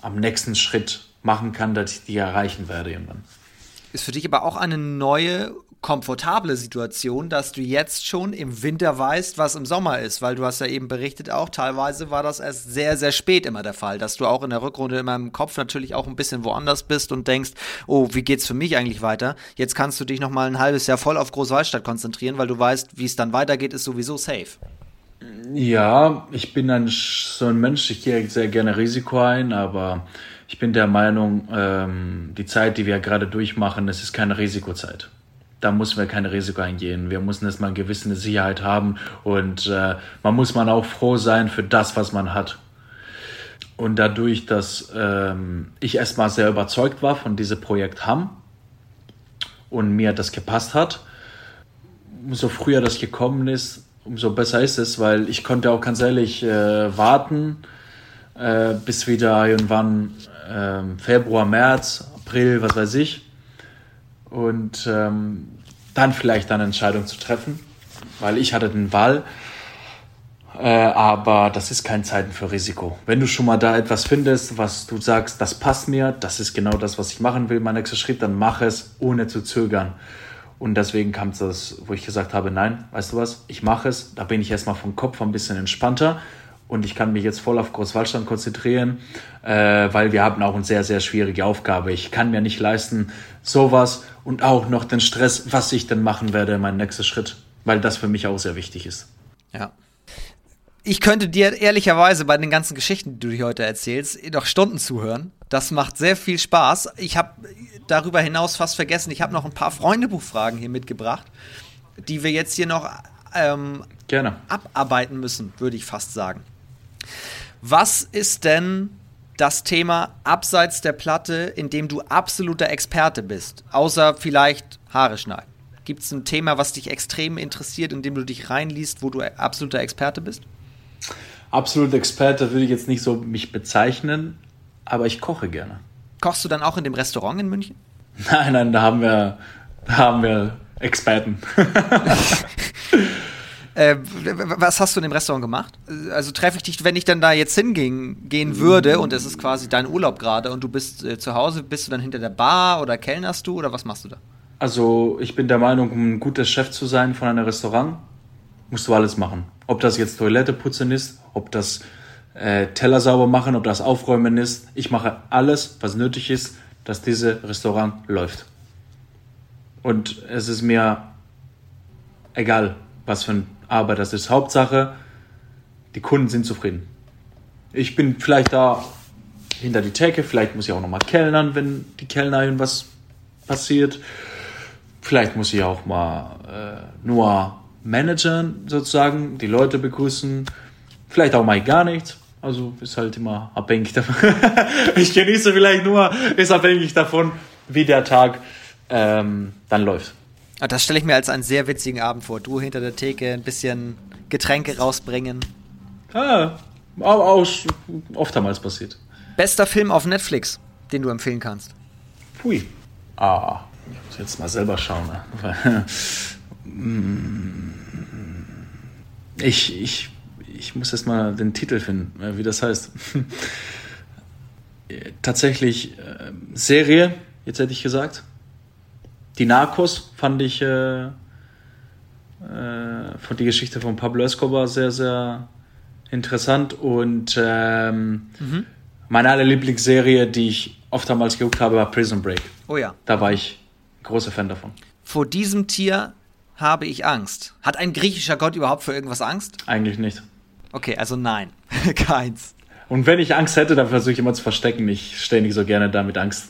am nächsten Schritt machen kann, dass ich die erreichen werde irgendwann. Ist für dich aber auch eine neue komfortable Situation, dass du jetzt schon im Winter weißt, was im Sommer ist, weil du hast ja eben berichtet auch, teilweise war das erst sehr, sehr spät immer der Fall, dass du auch in der Rückrunde in meinem Kopf natürlich auch ein bisschen woanders bist und denkst, oh, wie geht's für mich eigentlich weiter? Jetzt kannst du dich noch mal ein halbes Jahr voll auf Großwaldstadt konzentrieren, weil du weißt, wie es dann weitergeht, ist sowieso safe. Ja, ich bin dann so ein Mensch, ich gehe sehr gerne Risiko ein, aber ich bin der Meinung, ähm, die Zeit, die wir gerade durchmachen, das ist keine Risikozeit da müssen wir kein Risiko eingehen. Wir müssen erstmal eine gewisse Sicherheit haben und äh, man muss man auch froh sein für das, was man hat. Und dadurch, dass ähm, ich erstmal sehr überzeugt war von diesem Projekt Hamm und mir das gepasst hat, umso früher das gekommen ist, umso besser ist es, weil ich konnte auch ganz ehrlich äh, warten, äh, bis wieder irgendwann äh, Februar, März, April, was weiß ich und ähm, dann vielleicht eine Entscheidung zu treffen, weil ich hatte den Wahl. Äh, aber das ist kein Zeiten für Risiko. Wenn du schon mal da etwas findest, was du sagst, das passt mir, das ist genau das, was ich machen will, mein nächster Schritt, dann mach es, ohne zu zögern. Und deswegen kam es wo ich gesagt habe, nein, weißt du was, ich mache es. Da bin ich erstmal vom Kopf ein bisschen entspannter und ich kann mich jetzt voll auf Großwaldstand konzentrieren, äh, weil wir haben auch eine sehr, sehr schwierige Aufgabe. Ich kann mir nicht leisten, sowas und auch noch den Stress, was ich denn machen werde, mein nächster Schritt, weil das für mich auch sehr wichtig ist. Ja. Ich könnte dir ehrlicherweise bei den ganzen Geschichten, die du hier heute erzählst, noch Stunden zuhören. Das macht sehr viel Spaß. Ich habe darüber hinaus fast vergessen, ich habe noch ein paar Freundebuchfragen hier mitgebracht, die wir jetzt hier noch ähm, Gerne. abarbeiten müssen, würde ich fast sagen. Was ist denn das Thema abseits der Platte, in dem du absoluter Experte bist? Außer vielleicht Haare schneiden. Gibt es ein Thema, was dich extrem interessiert, in dem du dich reinliest, wo du absoluter Experte bist? Absoluter Experte würde ich jetzt nicht so mich bezeichnen, aber ich koche gerne. Kochst du dann auch in dem Restaurant in München? Nein, nein, da haben wir, da haben wir Experten. Äh, was hast du in dem Restaurant gemacht? Also treffe ich dich, wenn ich dann da jetzt hingehen gehen würde und es ist quasi dein Urlaub gerade und du bist äh, zu Hause, bist du dann hinter der Bar oder kellnerst du oder was machst du da? Also ich bin der Meinung, um ein guter Chef zu sein von einem Restaurant, musst du alles machen. Ob das jetzt Toilette putzen ist, ob das äh, Teller sauber machen, ob das Aufräumen ist. Ich mache alles, was nötig ist, dass dieses Restaurant läuft. Und es ist mir egal, was für ein aber das ist Hauptsache, die Kunden sind zufrieden. Ich bin vielleicht da hinter die Theke, vielleicht muss ich auch nochmal kellnern, wenn die Kellner irgendwas passiert. Vielleicht muss ich auch mal äh, nur managern, sozusagen, die Leute begrüßen. Vielleicht auch mal gar nichts. Also ist halt immer abhängig davon. ich genieße vielleicht nur, ist abhängig davon, wie der Tag ähm, dann läuft. Ah, das stelle ich mir als einen sehr witzigen Abend vor. Du hinter der Theke ein bisschen Getränke rausbringen. Ah, auch oftmals passiert. Bester Film auf Netflix, den du empfehlen kannst? Pui. Ah, ich muss jetzt mal selber schauen. Ne? Ich, ich, ich muss jetzt mal den Titel finden, äh, wie das heißt. Tatsächlich äh, Serie, jetzt hätte ich gesagt. Die Narcos fand ich äh, äh, von die Geschichte von Pablo Escobar sehr, sehr interessant und ähm, mhm. meine aller Lieblingsserie, die ich oftmals geguckt habe, war Prison Break. Oh ja. Da war ich großer Fan davon. Vor diesem Tier habe ich Angst. Hat ein griechischer Gott überhaupt für irgendwas Angst? Eigentlich nicht. Okay, also nein. Keins. Und wenn ich Angst hätte, dann versuche ich immer zu verstecken. Ich stehe nicht so gerne da mit Angst.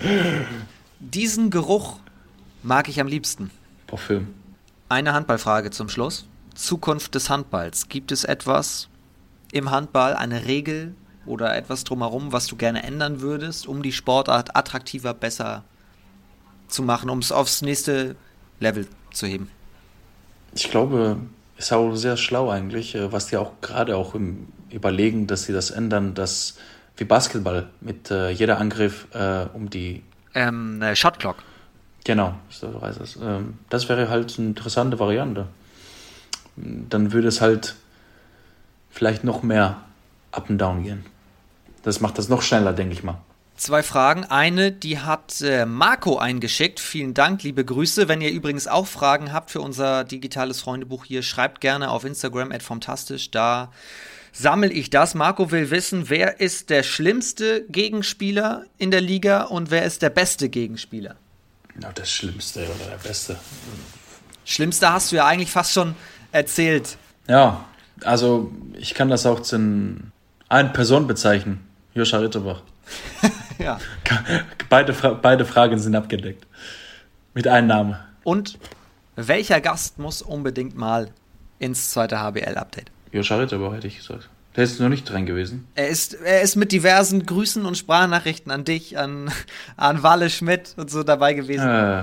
Diesen Geruch mag ich am liebsten. Parfüm. Eine Handballfrage zum Schluss. Zukunft des Handballs. Gibt es etwas im Handball, eine Regel oder etwas drumherum, was du gerne ändern würdest, um die Sportart attraktiver, besser zu machen, um es aufs nächste Level zu heben? Ich glaube, es ist auch sehr schlau eigentlich, äh, was die auch gerade auch im Überlegen, dass sie das ändern, dass wie Basketball mit äh, jeder Angriff äh, um die ähm, äh, Shot Clock. Genau, das, ähm, das wäre halt eine interessante Variante dann würde es halt vielleicht noch mehr up and down gehen. Das macht das noch schneller, denke ich mal. Zwei Fragen. Eine, die hat äh, Marco eingeschickt. Vielen Dank, liebe Grüße. Wenn ihr übrigens auch Fragen habt für unser digitales Freundebuch hier, schreibt gerne auf Instagram at fantastisch. Da sammle ich das. Marco will wissen, wer ist der schlimmste Gegenspieler in der Liga und wer ist der beste Gegenspieler? Na, der schlimmste oder der beste. Schlimmste hast du ja eigentlich fast schon erzählt. Ja, also ich kann das auch zu einer Person bezeichnen. Joscha Ritterbach. ja. Beide, beide Fragen sind abgedeckt. Mit einem Namen. Und welcher Gast muss unbedingt mal ins zweite HBL-Update? Joscha Ritterbach, hätte ich gesagt. Der ist noch nicht dran gewesen. Er ist, er ist mit diversen Grüßen und Sprachnachrichten an dich, an, an Walle Schmidt und so dabei gewesen. Äh,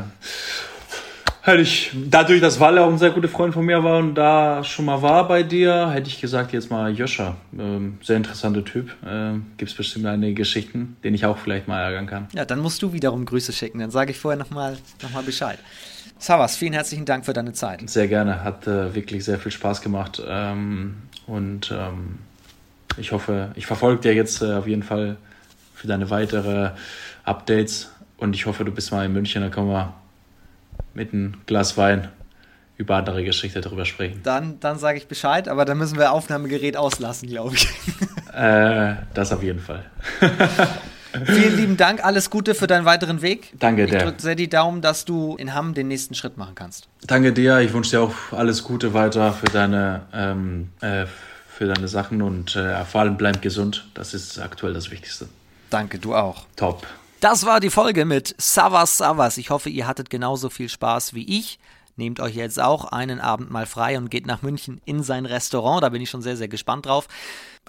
Hätte ich, dadurch, dass Walle auch ein sehr guter Freund von mir war und da schon mal war bei dir, hätte ich gesagt, jetzt mal Joscha. Ähm, sehr interessanter Typ. Ähm, Gibt es bestimmt einige Geschichten, den ich auch vielleicht mal ärgern kann. Ja, dann musst du wiederum Grüße schicken. Dann sage ich vorher nochmal noch mal Bescheid. Savas, vielen herzlichen Dank für deine Zeit. Sehr gerne. Hat äh, wirklich sehr viel Spaß gemacht. Ähm, und ähm, ich hoffe, ich verfolge dir jetzt äh, auf jeden Fall für deine weitere Updates. Und ich hoffe, du bist mal in München. Da kommen wir mit einem Glas Wein über andere Geschichte darüber sprechen. Dann, dann sage ich Bescheid, aber dann müssen wir Aufnahmegerät auslassen, glaube ich. Äh, das auf jeden Fall. Vielen lieben Dank, alles Gute für deinen weiteren Weg. Danke dir. Ich drücke sehr die Daumen, dass du in Hamm den nächsten Schritt machen kannst. Danke dir, ich wünsche dir auch alles Gute weiter für deine, ähm, äh, für deine Sachen und äh, vor allem bleib gesund. Das ist aktuell das Wichtigste. Danke, du auch. Top. Das war die Folge mit Savas Savas. Ich hoffe, ihr hattet genauso viel Spaß wie ich. Nehmt euch jetzt auch einen Abend mal frei und geht nach München in sein Restaurant. Da bin ich schon sehr, sehr gespannt drauf.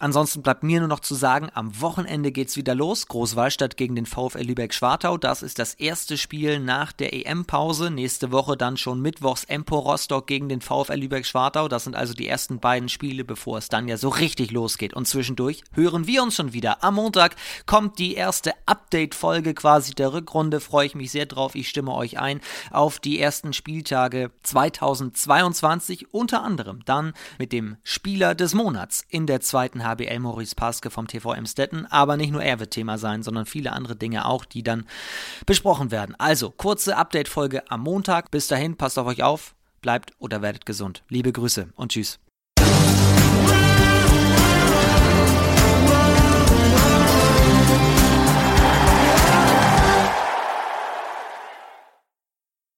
Ansonsten bleibt mir nur noch zu sagen, am Wochenende geht's wieder los. Großwallstadt gegen den VfL Lübeck-Schwartau. Das ist das erste Spiel nach der EM-Pause. Nächste Woche dann schon mittwochs Empor Rostock gegen den VfL Lübeck-Schwartau. Das sind also die ersten beiden Spiele, bevor es dann ja so richtig losgeht. Und zwischendurch hören wir uns schon wieder. Am Montag kommt die erste Update-Folge quasi der Rückrunde. Freue ich mich sehr drauf. Ich stimme euch ein auf die ersten Spieltage 2022. Unter anderem dann mit dem Spieler des Monats in der zweiten HBL Maurice Paske vom TV Emstetten. Aber nicht nur er wird Thema sein, sondern viele andere Dinge auch, die dann besprochen werden. Also, kurze Update-Folge am Montag. Bis dahin, passt auf euch auf, bleibt oder werdet gesund. Liebe Grüße und tschüss.